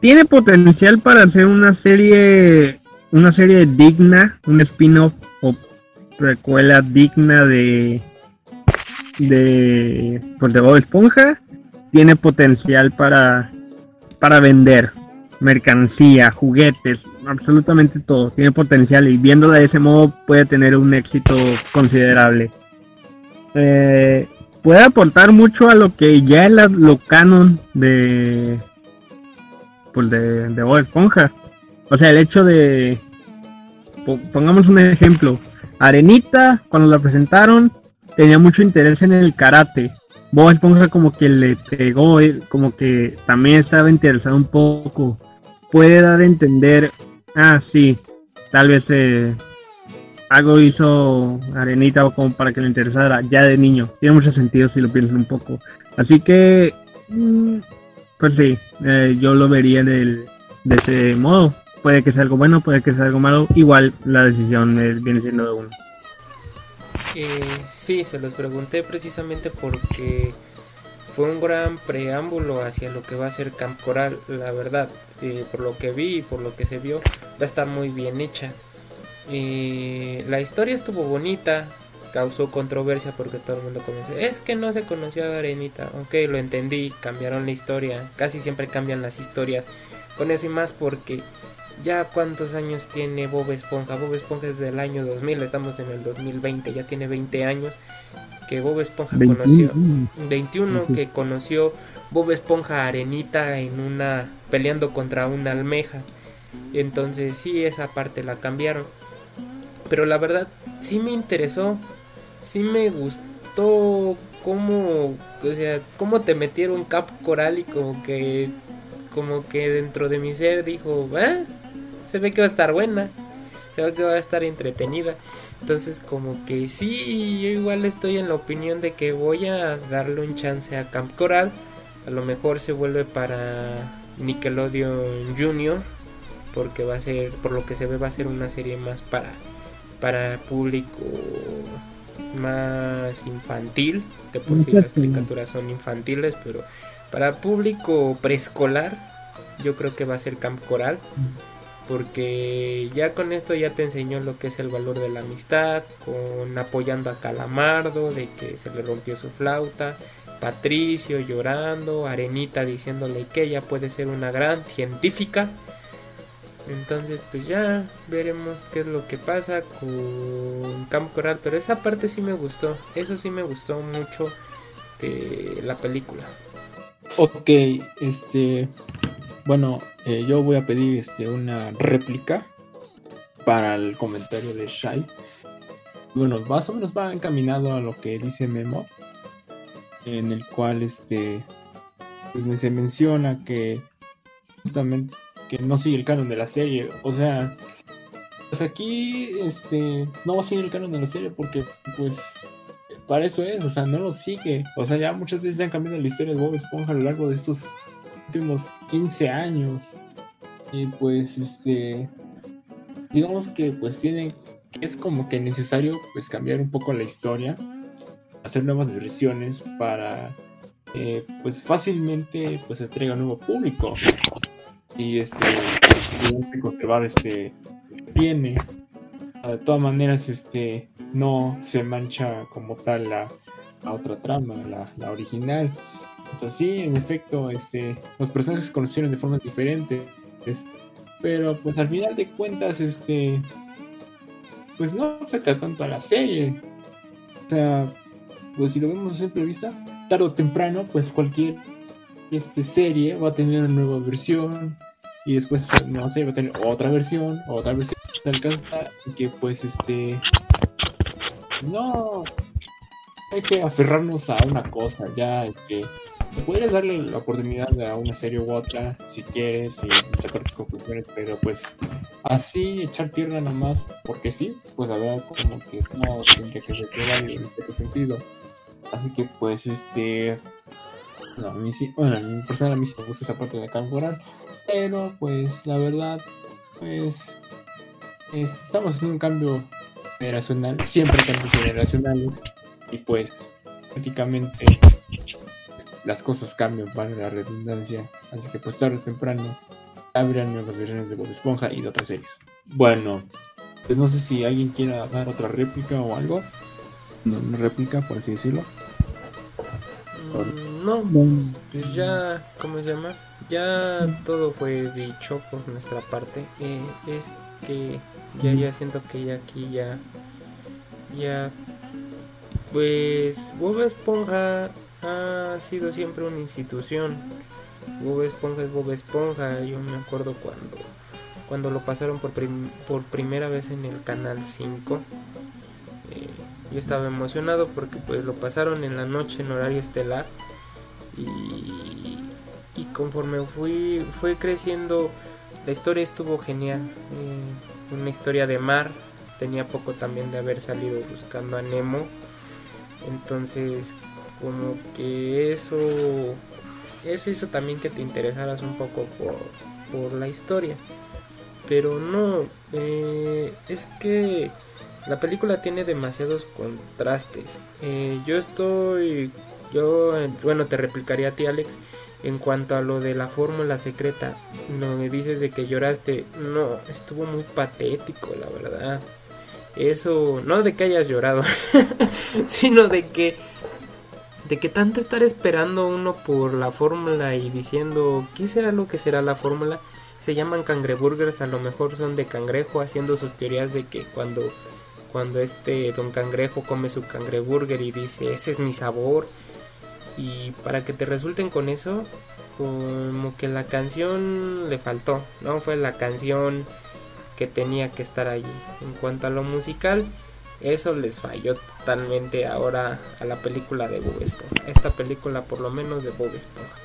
Tiene potencial para hacer una serie, una serie digna, un spin-off o precuela digna de de pues de Bob Esponja tiene potencial para, para vender mercancía, juguetes, absolutamente todo. Tiene potencial y viéndola de ese modo puede tener un éxito considerable. Eh, puede aportar mucho a lo que ya es lo canon de pues de, de Bob Esponja. O sea, el hecho de pongamos un ejemplo, Arenita cuando la presentaron tenía mucho interés en el karate Bob Esponja como que le pegó, eh, como que también estaba interesado un poco. Puede dar a entender, ah, sí, tal vez eh, algo hizo Arenita como para que le interesara ya de niño. Tiene mucho sentido si lo piensas un poco. Así que, mm, pues sí, eh, yo lo vería de ese modo. Puede que sea algo bueno, puede que sea algo malo. Igual la decisión viene siendo de uno. Eh, sí, se los pregunté precisamente porque fue un gran preámbulo hacia lo que va a ser Camp Coral, la verdad. Eh, por lo que vi y por lo que se vio, va a estar muy bien hecha. Eh, la historia estuvo bonita, causó controversia porque todo el mundo comenzó. Es que no se conoció a Arenita. Ok, lo entendí, cambiaron la historia. Casi siempre cambian las historias. Con eso y más porque ya cuántos años tiene Bob Esponja. Bob Esponja es del año 2000, estamos en el 2020, ya tiene 20 años que Bob Esponja conoció. 21 que conoció Bob Esponja Arenita en una peleando contra una almeja. Entonces sí, esa parte la cambiaron. Pero la verdad sí me interesó, sí me gustó cómo, o sea, cómo te metieron Cap Coral y como que como que dentro de mi ser dijo, ¿eh? Se ve que va a estar buena, se ve que va a estar entretenida. Entonces como que sí, yo igual estoy en la opinión de que voy a darle un chance a Camp Coral. A lo mejor se vuelve para Nickelodeon Junior. Porque va a ser, por lo que se ve, va a ser una serie más para, para público más infantil. De por sí las caricaturas son infantiles, pero para público preescolar, yo creo que va a ser Camp Coral porque ya con esto ya te enseñó lo que es el valor de la amistad, con apoyando a Calamardo, de que se le rompió su flauta, Patricio llorando, Arenita diciéndole que ella puede ser una gran científica. Entonces pues ya veremos qué es lo que pasa con Camp Coral, pero esa parte sí me gustó, eso sí me gustó mucho de la película. Ok, este, bueno, eh, yo voy a pedir este, una réplica para el comentario de Shai. Bueno, más o menos va encaminado a lo que dice Memo, en el cual este, pues se menciona que justamente que no sigue el canon de la serie. O sea, pues aquí este no va a seguir el canon de la serie porque pues para eso es, o sea, no lo sigue. O sea, ya muchas veces ya han cambiado la historia de Bob Esponja a lo largo de estos últimos 15 años. Y pues este digamos que pues tiene es como que necesario pues cambiar un poco la historia, hacer nuevas versiones para eh, pues fácilmente pues se traiga un nuevo público. Y este conservar este tiene. De todas maneras este no se mancha como tal la, otra trama la, original es así en efecto este los personajes se conocieron de formas diferentes pero pues al final de cuentas este pues no afecta tanto a la serie. O sea pues si lo vemos a simple vista tarde o temprano pues cualquier este serie va a tener una nueva versión y después no sé va a tener otra versión otra versión tal caso que pues este no hay que aferrarnos a una cosa ya que puedes darle la oportunidad a una serie u otra si quieres y sacar tus conclusiones pero pues así echar tierra nada más porque sí pues la verdad como que no tendría que ser en este sentido. Así que pues este no, a mí sí, bueno, a mí personal a mí sí me gusta esa parte de carburar pero pues la verdad pues estamos haciendo un cambio generacional, siempre cambios generacionales, y pues prácticamente las cosas cambian para la redundancia, así que pues tarde o temprano abrirán nuevas versiones de Bob Esponja y de otras series. Bueno, pues no sé si alguien quiera dar otra réplica o algo, no, una réplica por así decirlo. Mm, no, pues ya, ¿cómo se llama? Ya todo fue dicho por nuestra parte. Eh, es que ya ya siento que ya aquí ya ya pues Bob Esponja ha sido siempre una institución. Bob Esponja es Bob Esponja. Yo me acuerdo cuando cuando lo pasaron por, por primera vez en el canal 5 eh, yo estaba emocionado porque pues lo pasaron en la noche en horario estelar. Y, y conforme fui fue creciendo la historia estuvo genial. Eh, una historia de mar. Tenía poco también de haber salido buscando a Nemo. Entonces, como que eso eso hizo también que te interesaras un poco por, la historia. Pero no, eh, es que la película tiene demasiados contrastes. Eh, yo estoy, yo, bueno, te replicaría a ti, Alex en cuanto a lo de la fórmula secreta, me dices de que lloraste, no, estuvo muy patético, la verdad. Eso, no de que hayas llorado, <laughs> sino de que de que tanto estar esperando uno por la fórmula y diciendo, ¿qué será lo que será la fórmula? Se llaman cangreburgers, a lo mejor son de cangrejo, haciendo sus teorías de que cuando cuando este don cangrejo come su cangreburger y dice, ese es mi sabor, y para que te resulten con eso, como que la canción le faltó, no fue la canción que tenía que estar allí. En cuanto a lo musical, eso les falló totalmente ahora a la película de Bob Esponja. Esta película por lo menos de Bob Esponja.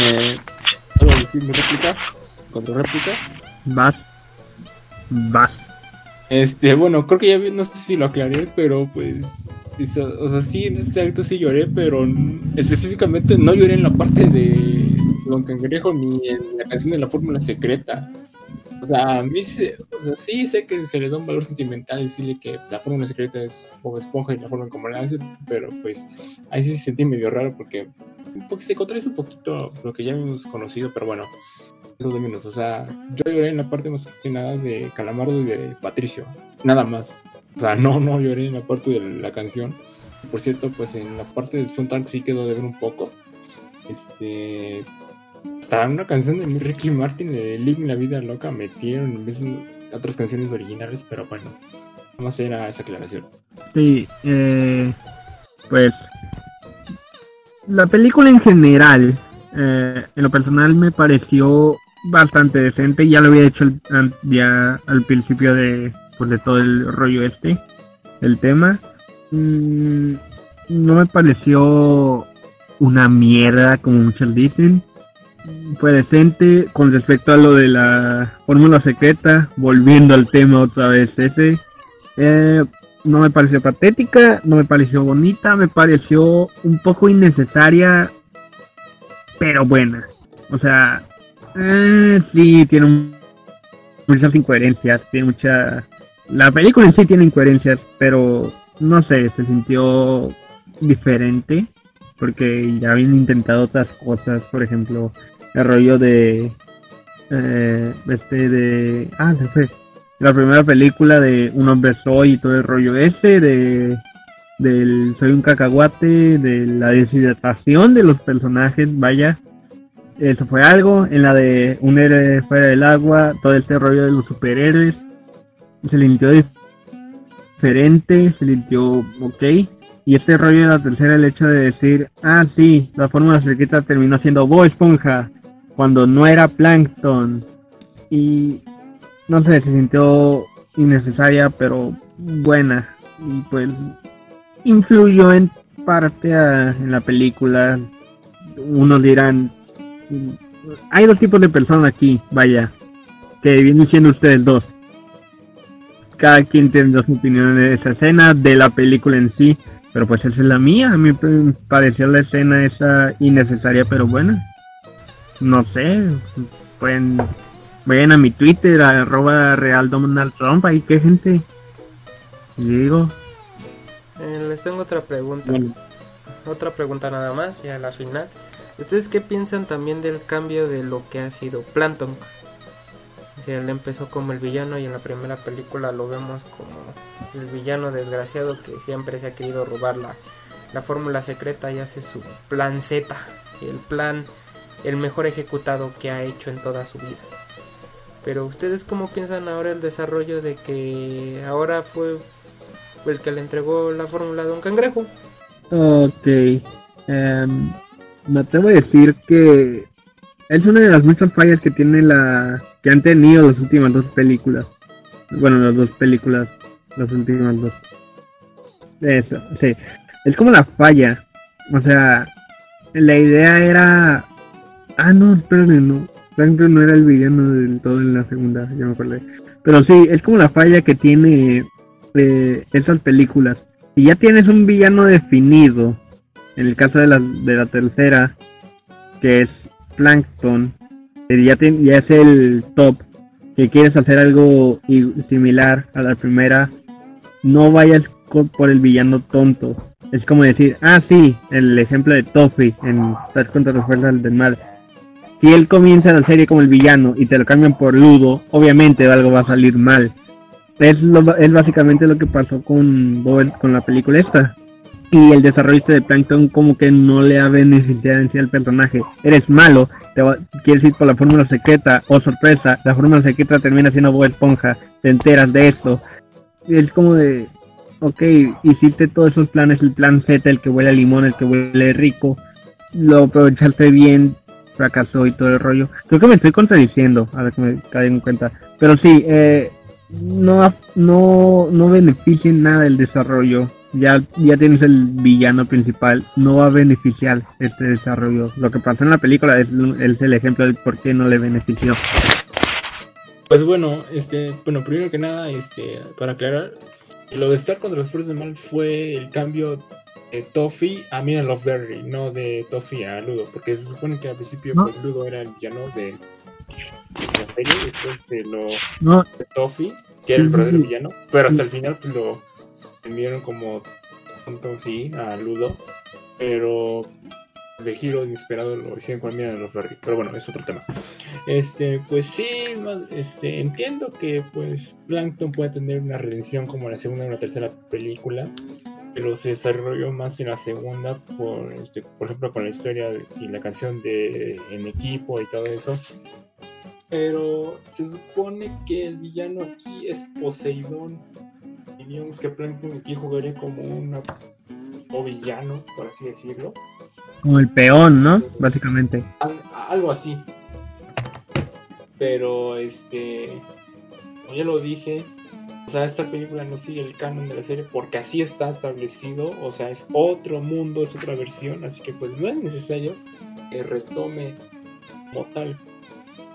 Eh, ¿Puedo decir mi réplica? ¿Con tu réplica? Vas. Vas. Este, bueno, creo que ya no sé si lo aclaré, pero pues o sea, sí, en este acto sí lloré, pero específicamente no lloré en la parte de Don Cangrejo ni en la canción de la fórmula secreta. O sea, a mí sí, sí sé que se le da un valor sentimental decirle que la fórmula secreta es Bob Esponja y la forma como la hace, pero pues ahí sí se sentí medio raro porque, porque se contradice un poquito lo que ya hemos conocido, pero bueno, eso de menos. O sea, yo lloré en la parte más que nada de Calamardo y de Patricio, nada más. O sea, no, no lloré en la parte de la canción. Por cierto, pues en la parte del soundtrack sí quedó de ver un poco. Este. Hasta una canción de Ricky Martin de Living la Vida Loca metieron otras canciones originales, pero bueno, nada más era esa aclaración. Sí, eh, pues. La película en general, eh, en lo personal, me pareció bastante decente. Ya lo había hecho ya al principio de, de todo el rollo este, el tema. Mm, no me pareció una mierda como muchos dicen. Fue decente con respecto a lo de la fórmula secreta, volviendo al tema otra vez ese. Eh, no me pareció patética, no me pareció bonita, me pareció un poco innecesaria, pero buena. O sea, eh, sí, tiene muchas incoherencias, tiene mucha... La película en sí tiene incoherencias, pero no sé, se sintió diferente porque ya habían intentado otras cosas, por ejemplo, el rollo de eh, este de ah se fue la primera película de un hombre soy y todo el rollo ese de del soy un cacahuate de la deshidratación de los personajes vaya. Eso fue algo en la de un héroe fuera del agua todo este rollo de los superhéroes. Se limpió diferente se limpió ok. Y este rollo de la tercera el hecho de decir ah sí la fórmula secreta terminó siendo Bob Esponja cuando no era Plankton. Y no sé, se sintió innecesaria, pero buena. Y pues influyó en parte en la película. Unos dirán, hay dos tipos de personas aquí, vaya, que vienen siendo ustedes dos. Cada quien tiene dos opiniones de esa escena, de la película en sí, pero pues esa es la mía. A mí me pareció la escena esa innecesaria, pero buena no sé, pueden, vayan a mi Twitter, arroba real Donald Trump, ahí qué gente. digo. Eh, les tengo otra pregunta. Otra pregunta nada más, y a la final. ¿Ustedes qué piensan también del cambio de lo que ha sido Planton? O él empezó como el villano y en la primera película lo vemos como el villano desgraciado que siempre se ha querido robar la, la fórmula secreta y hace su plan Z. Y el plan el mejor ejecutado que ha hecho en toda su vida. Pero ustedes cómo piensan ahora el desarrollo de que ahora fue el que le entregó la fórmula de un cangrejo? Ok. Um, me atrevo a decir que es una de las muchas fallas que tiene la que han tenido las últimas dos películas. Bueno, las dos películas, las últimas dos. Eso, sí. Es como la falla. O sea, la idea era Ah, no, espérame, no. Franklin no era el villano del todo en la segunda, ya me acordé. Pero sí, es como la falla que tiene eh, esas películas. Si ya tienes un villano definido, en el caso de la, de la tercera, que es Plankton, ya, es el top, que quieres hacer algo similar a la primera, no vayas por el villano tonto. Es como decir, ah, sí, el ejemplo de Toffee en Estás contra las fuerzas del mal si él comienza la serie como el villano y te lo cambian por Ludo, obviamente algo va a salir mal. Es, lo, es básicamente lo que pasó con con la película esta. Y el desarrollo de Plankton como que no le ha beneficiado en sí al personaje. Eres malo, te quieres ir por la fórmula secreta, o sorpresa, la fórmula secreta termina siendo Bob Esponja, te enteras de esto. Es como de, ok, hiciste todos esos planes, el plan Z, el que huele a limón, el que huele rico, lo aprovechaste bien, fracasó y todo el rollo. Creo que me estoy contradiciendo, a ver que me caigo en cuenta. Pero sí, eh, no, no, no beneficia en nada el desarrollo. Ya, ya tienes el villano principal, no va a beneficiar este desarrollo. Lo que pasó en la película es, es el ejemplo de por qué no le benefició. Pues bueno, este, bueno, primero que nada, este, para aclarar, lo de estar contra los fuerzas de mal fue el cambio de Toffee a Mina Loveberry, no de Toffee a Ludo, porque se supone que al principio pues, Ludo era el villano de, la serie, después de lo de Toffee, que era el verdadero villano, pero hasta el final pues lo enviaron como tonto sí a Ludo, pero de giro inesperado lo hicieron con Mina Loveberry, pero bueno, es otro tema. Este, pues sí, este, entiendo que pues Plankton puede tener una redención como la segunda o la tercera película, pero se desarrolló más en la segunda, por, este, por ejemplo, con la historia y la canción de En equipo y todo eso. Pero se supone que el villano aquí es Poseidón. Y digamos que Plankton aquí jugaría como un o villano, por así decirlo. Como el peón, ¿no? Básicamente. algo así. Pero este, como ya lo dije, o sea, esta película no sigue el canon de la serie porque así está establecido, o sea, es otro mundo, es otra versión, así que pues no es necesario que retome como tal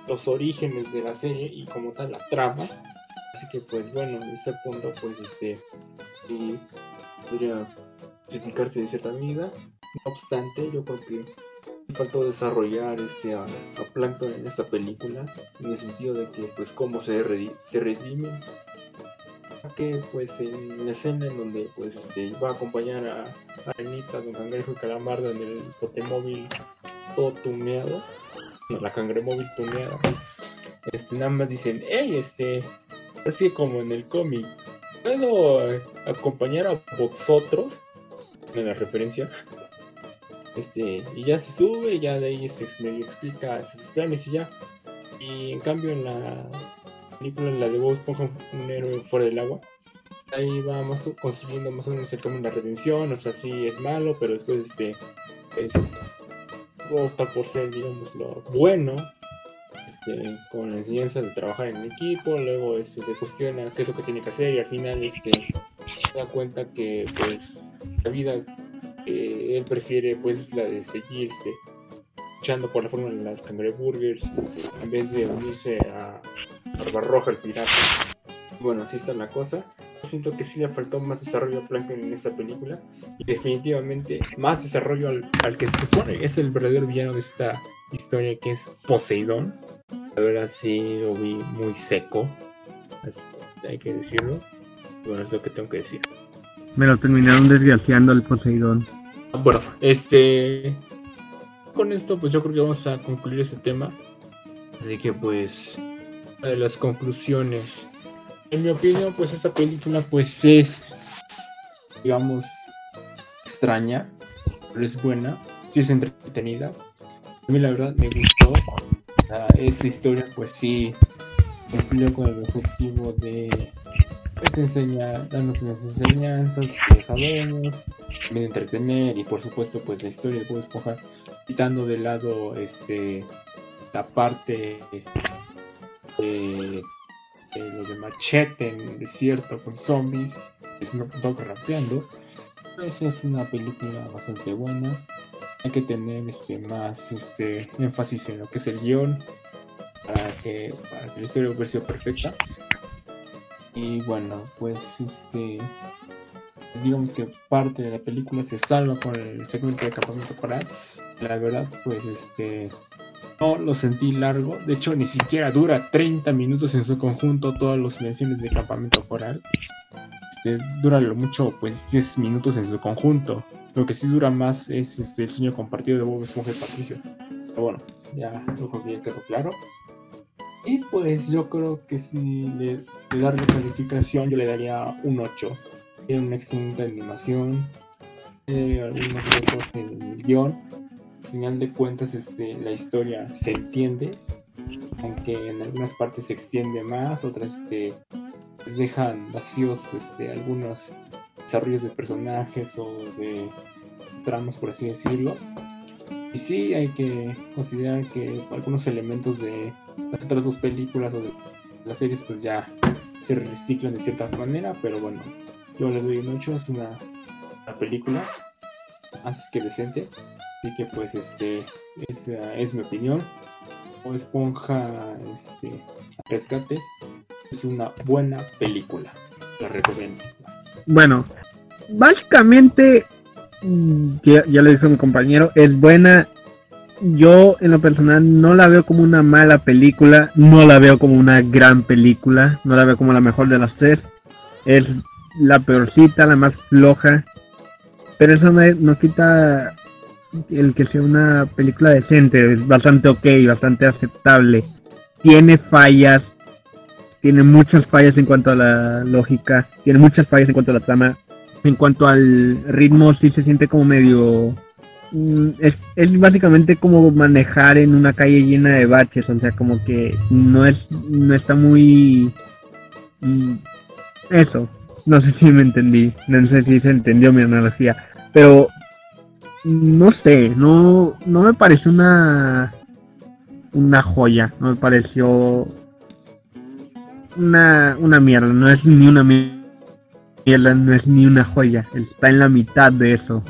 los orígenes de la serie y como tal la trama. Así que pues bueno, en este punto pues este podría justificarse de cierta medida. No obstante, yo creo que faltó desarrollar este a, Plankton en esta película, en el sentido de que pues cómo se, se redime que pues en la escena en donde pues este va a acompañar a, Anita, Don Cangrejo y Calamardo en el potemóvil todo tuneado, no, la cangremóvil tuneada, este nada más dicen, hey este, así como en el cómic, ¿puedo acompañar a vosotros? En la referencia. Este, y ya se sube, ya de ahí este medio explica sus planes y ya. Y en cambio en la película, la de Bob Esponja, un héroe fuera del agua, ahí vamos construyendo más o menos el camino de la redención, o sea, sí es malo, pero después este es opta por ser, digamos, lo bueno, este, con la enseñanza de trabajar en equipo, luego este, se cuestiona qué es lo que tiene que hacer y al final este, da cuenta que pues la vida que él prefiere pues la de seguir este, luchando por la forma de las cangreburgers en vez de unirse a Barbarroja el pirata. Bueno, así está la cosa. Siento que sí le faltó más desarrollo a Plankton en esta película y definitivamente más desarrollo al, que se supone es el verdadero villano de esta historia que es Poseidón. La verdad sí lo vi muy seco, hay que decirlo. Bueno, es lo que tengo que decir. Me lo terminaron desgraciando al Poseidón. Bueno, este. Con esto, pues yo creo que vamos a concluir este tema. Así que, pues. De las conclusiones. En mi opinión, pues esta película, pues es. Digamos. Extraña. Pero es buena. Sí es entretenida. A mí, la verdad, me gustó. esta historia, pues sí. Cumplió con el objetivo de pues enseña, darnos las enseñanzas que sabemos, de entretener y por supuesto pues la historia de Bob Esponja quitando de lado este la parte de, lo de machete en el desierto con zombies, no Dogg rapeando. Pues es una película bastante buena. Hay que tener este más este énfasis en lo que es el guion para que, para que la historia hubiera sido perfecta. Y bueno, pues este. Pues digamos que parte de la película se salva con el segmento de campamento coral. La verdad, pues este. No lo sentí largo. De hecho, ni siquiera dura 30 minutos en su conjunto todas las menciones de campamento coral. Este, dura lo mucho, pues 10 minutos en su conjunto. Lo que sí dura más es este, el sueño compartido de Bob Esponja y Patricio. Pero bueno, ya creo que ya quedó claro. Y pues yo creo que si le, le darle calificación, yo le daría un 8. Tiene una excelente animación, eh, algunos huecos en el guion. Al final de cuentas, este, la historia se entiende, aunque en algunas partes se extiende más, otras este, pues dejan vacíos este, algunos desarrollos de personajes o de tramas, por así decirlo. Y sí, hay que considerar que algunos elementos de las otras dos películas o de las series pues ya se reciclan de cierta manera, pero bueno, yo le doy un 8, es una, película más que decente, así que pues este esa es mi opinión. O Esponja este, Rescate es una buena película, la recomiendo. Bueno, básicamente mm, ya, ya lo dijo mi compañero, es buena yo en lo personal no la veo como una mala película, no la veo como una gran película, no la veo como la mejor de las tres. Es la peorcita, la más floja. Pero eso no, no quita el que sea una película decente, es bastante ok, bastante aceptable. Tiene fallas, tiene muchas fallas en cuanto a la lógica, tiene muchas fallas en cuanto a la trama. En cuanto al ritmo, sí se siente como medio Mm, es, es básicamente como manejar en una calle llena de baches, o sea, como que no es no está muy mm, eso, no sé si me entendí, no sé si se entendió mi analogía, pero no sé, no no me pareció una una joya, no me pareció una una mierda, no es ni una mierda, no es ni una joya, está en la mitad de eso.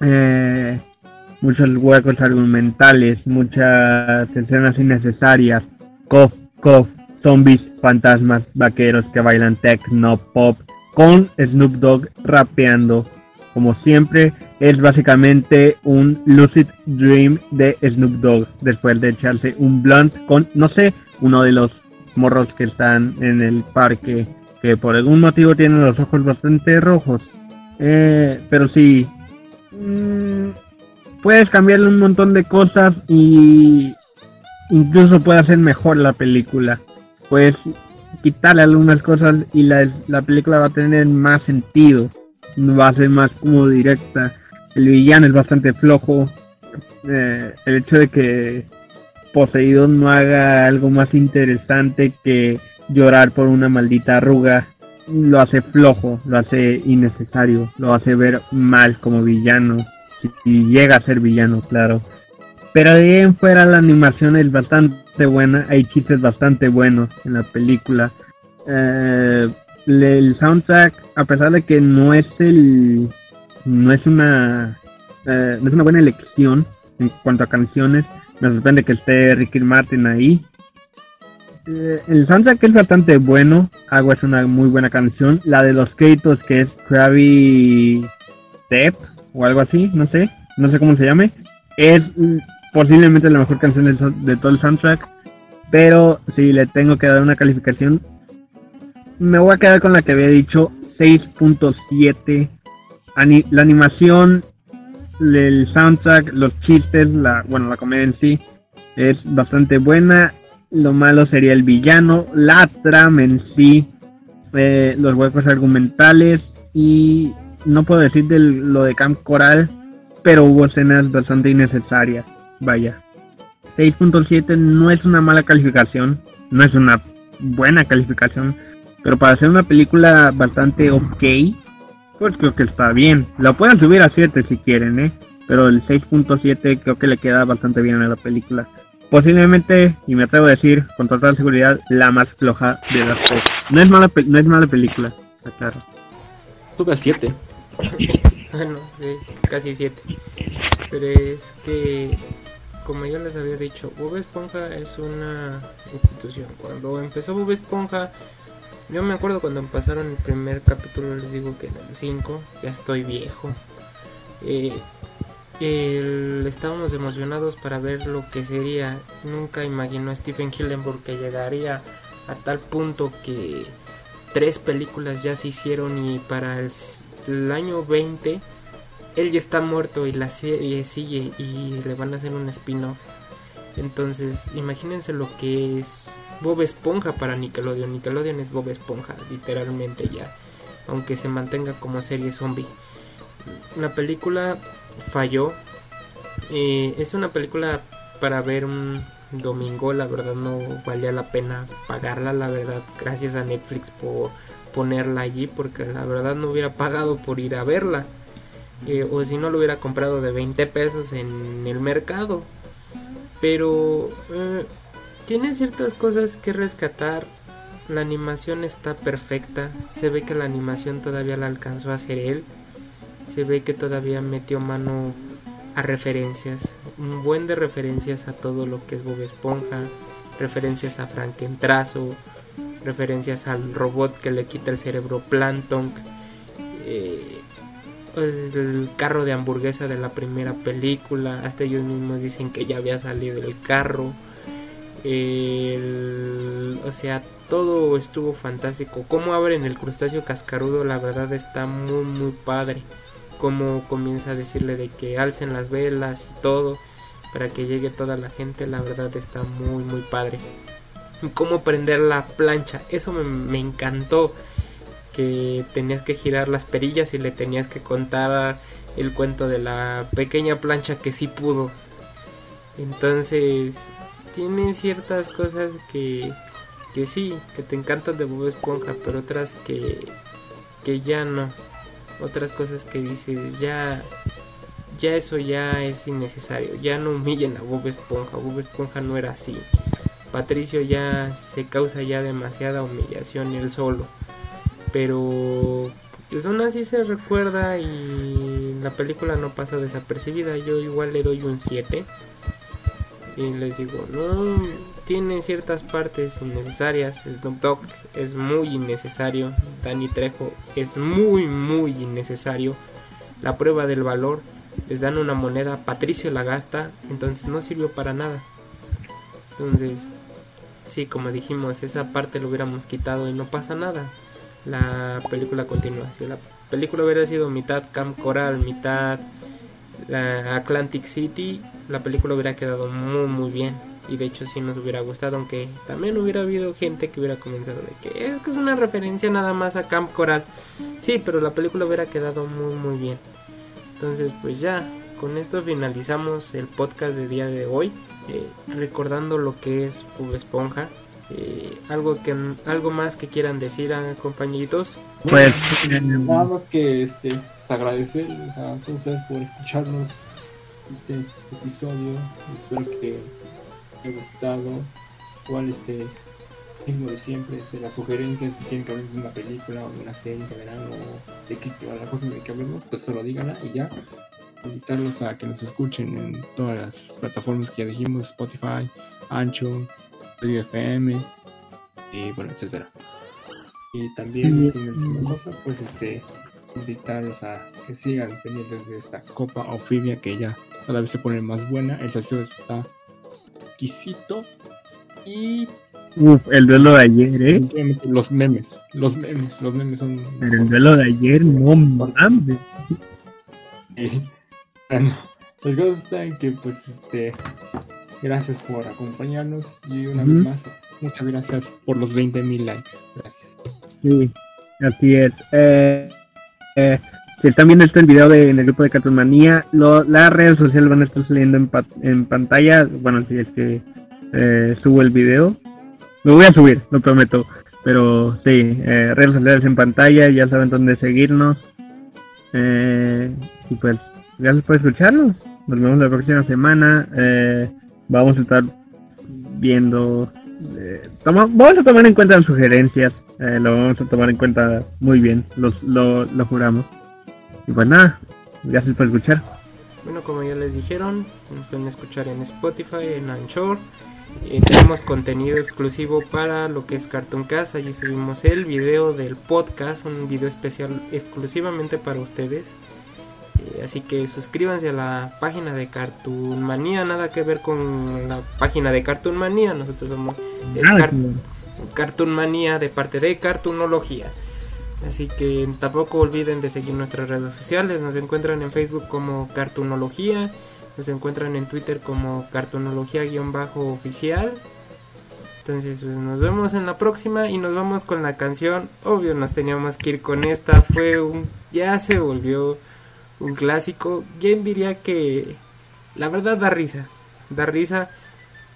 Eh, muchos huecos argumentales, muchas escenas innecesarias, cof, cof, zombies, fantasmas, vaqueros que bailan techno pop, con Snoop Dogg rapeando. Como siempre, es básicamente un lucid dream de Snoop Dogg después de echarse un blunt con, no sé, uno de los morros que están en el parque, que por algún motivo tienen los ojos bastante rojos. Eh, pero sí, mm, puedes cambiarle un montón de cosas y incluso puede hacer mejor la película. Puedes quitarle algunas cosas y la, la película va a tener más sentido, va a ser más como directa. El villano es bastante flojo. Eh, el hecho de que Poseído no haga algo más interesante que llorar por una maldita arruga lo hace flojo, lo hace innecesario, lo hace ver mal como villano, si, llega a ser villano, claro. Pero de ahí en fuera la animación es bastante buena, hay chistes bastante buenos en la película. Eh, el soundtrack, a pesar de que no es el, no es una, eh, no es una buena elección en cuanto a canciones, me sorprende que esté Ricky Martin ahí. Eh, el soundtrack es bastante bueno. Agua es una muy buena canción. La de los Keitos, que es Krabby Step o algo así, no sé. No sé cómo se llame. Es posiblemente la mejor canción de, todo el soundtrack. Pero si le tengo que dar una calificación, me voy a quedar con la que había dicho 6.7. la animación el soundtrack, los chistes, la, bueno, la comedia en sí es bastante buena. Lo malo sería el villano, la trama en sí, eh, los huecos argumentales y no puedo decir de lo de Camp Coral, pero hubo escenas bastante innecesarias. Vaya. 6.7 no es una mala calificación, no es una buena calificación, pero para hacer una película bastante ok, pues creo que está bien. Lo pueden subir a 7 si quieren, ¿eh? Pero el 6.7 creo que le queda bastante bien a la película. Posiblemente, y me atrevo a decir con total seguridad, la más floja de las tres. No es mala, no es mala película, está claro. Sube a 7. bueno, <laughs> casi 7. Pero es que, como ya les había dicho, Bob Esponja es una institución. Cuando empezó Bob Esponja yo me acuerdo cuando pasaron el primer capítulo, les digo que en el 5, ya estoy viejo. Eh, estábamos emocionados para ver lo que sería. Nunca imaginó Stephen Hillenburg que llegaría a tal punto que tres películas ya se hicieron y para el, el año 20 él ya está muerto y la serie sigue y le van a hacer un spin-off. Entonces, imagínense lo que es Bob Esponja para Nickelodeon. Nickelodeon es Bob Esponja, literalmente ya. Aunque se mantenga como serie zombie. La película falló. Eh, es una película para ver un domingo. La verdad no valía la pena pagarla. La verdad, gracias a Netflix por ponerla allí. Porque la verdad no hubiera pagado por ir a verla. Eh, o si no lo hubiera comprado de 20 pesos en el mercado. Pero eh, tiene ciertas cosas que rescatar. La animación está perfecta. Se ve que la animación todavía la alcanzó a hacer él. Se ve que todavía metió mano a referencias. Un buen de referencias a todo lo que es Bob Esponja. Referencias a Frankentrazo. Referencias al robot que le quita el cerebro Planton. Eh, el carro de hamburguesa de la primera película. Hasta ellos mismos dicen que ya había salido el carro. o sea, todo estuvo fantástico. Como abren el crustáceo cascarudo, la verdad está muy, muy padre. Como comienza a decirle de que alcen las velas y todo para que llegue toda la gente, la verdad está muy, muy padre. Cómo prender la plancha, eso me encantó que tenías que girar las perillas y le tenías que contar el cuento de la pequeña plancha que sí pudo. Entonces, tiene ciertas cosas que, que sí, que te encantan de Bob Esponja, pero otras que, que ya no. Otras cosas que dices, ya, ya eso ya es innecesario. Ya no humillen a Bob Esponja. Bob Esponja no era así. Patricio ya se causa ya demasiada humillación él solo pero pues aún así se recuerda y la película no pasa desapercibida. Yo igual le doy un 7. Y les digo, no, tiene ciertas partes innecesarias. Snoop Dogg es muy innecesario. Danny Trejo es muy, muy innecesario. La prueba del valor, les dan una moneda, Patricio la gasta, entonces no sirvió para nada. Entonces, sí, como dijimos, esa parte lo hubiéramos quitado y no pasa nada. La película continúa. Si la película hubiera sido mitad Camp Coral, mitad la Atlantic City, la película hubiera quedado muy muy bien. Y de hecho sí nos hubiera gustado, aunque también hubiera habido gente que hubiera comenzado de que es que es una referencia nada más a Camp Coral. Sí, pero la película hubiera quedado muy muy bien. Entonces pues ya, con esto finalizamos el podcast de día de hoy. Eh, recordando lo que es Pub Esponja. Eh, algo que algo más que quieran decir a compañeritos. Pues nada más que este pues, agradecerles a todos ustedes por escucharnos este episodio. Espero que haya gustado. Igual este mismo de siempre este, las sugerencias si quieren que hablemos de una película o de una serie de verano o de qué la cosa de que hablemos pues solo díganla y ya invitarlos a que nos escuchen en todas las plataformas que ya dijimos Spotify Ancho FM y bueno etcétera y también este, cosa pues este invitarlos a que sigan pendientes de esta copa Ofibia que ya cada vez se pone más buena el salseo está exquisito y Uf, el duelo de ayer, ¿eh? Los memes, los memes, los memes son. el duelo de ayer, no mames. <laughs> Bueno, el caso está en que, pues, este. Gracias por acompañarnos y una vez más, muchas gracias por los 20.000 likes. Gracias. Sí, así es. Eh, eh, si están viendo esto el video de, en el grupo de Cartoonmanía, las redes sociales van a estar saliendo en, en pantalla. Bueno, si es que eh, subo el video. Lo voy a subir, lo prometo. Pero sí, eh, redes sociales en pantalla, ya saben dónde seguirnos. Eh, y pues, gracias por escucharnos. Nos vemos la próxima semana. Eh, vamos a estar viendo. Eh, vamos a tomar en cuenta las sugerencias. Eh, lo vamos a tomar en cuenta muy bien. Los, lo, lo juramos. Y pues nada, gracias por escuchar. Bueno, como ya les dijeron, nos pueden escuchar en Spotify, en Anchor. Tenemos contenido exclusivo para lo que es Cartoon Cast. Allí subimos el video del podcast, un video especial exclusivamente para ustedes. Eh, así que suscríbanse a la página de Cartoon Manía, nada que ver con la página de Cartoon Manía. Nosotros somos es Car Cartoon Manía de parte de Cartoonología. Así que tampoco olviden de seguir nuestras redes sociales. Nos encuentran en Facebook como Cartoonología. Nos encuentran en Twitter como cartonología-oficial. Entonces, pues nos vemos en la próxima y nos vamos con la canción. Obvio, nos teníamos que ir con esta. Fue un. Ya se volvió un clásico. ¿Quién diría que.? La verdad da risa. Da risa.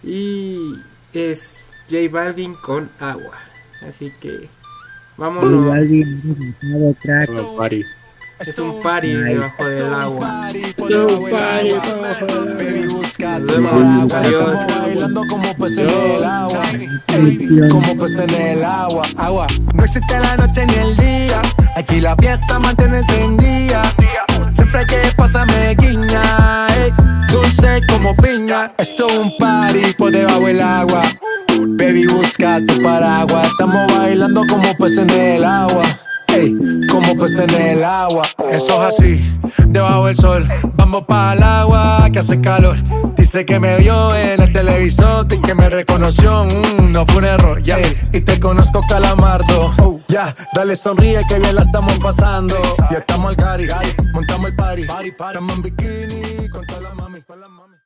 Y es J Balvin con agua. Así que. Vámonos. Es un party debajo del agua. Un party debajo del agua. Adiós. bailando como pues en el agua. Como pues en el agua. Agua. No existe la noche ni el día. Aquí la fiesta mantiene encendida. Siempre hay que pasarme guiña. Ey. Dulce como piña. Esto es un party por debajo del agua. Baby, busca tu paraguas. Estamos bailando como pues en el agua. Ey, como pues en el agua. Eso es así, debajo del sol. Vamos para el agua que hace calor. Dice que me vio en el televisor y que me reconoció. Mm, no fue un error, ya. Y te conozco, calamardo. Oh, ya, dale sonríe que bien la estamos pasando. Ya estamos al cari, montamos el party. Estamos en bikini con toda la mami. Con la mami.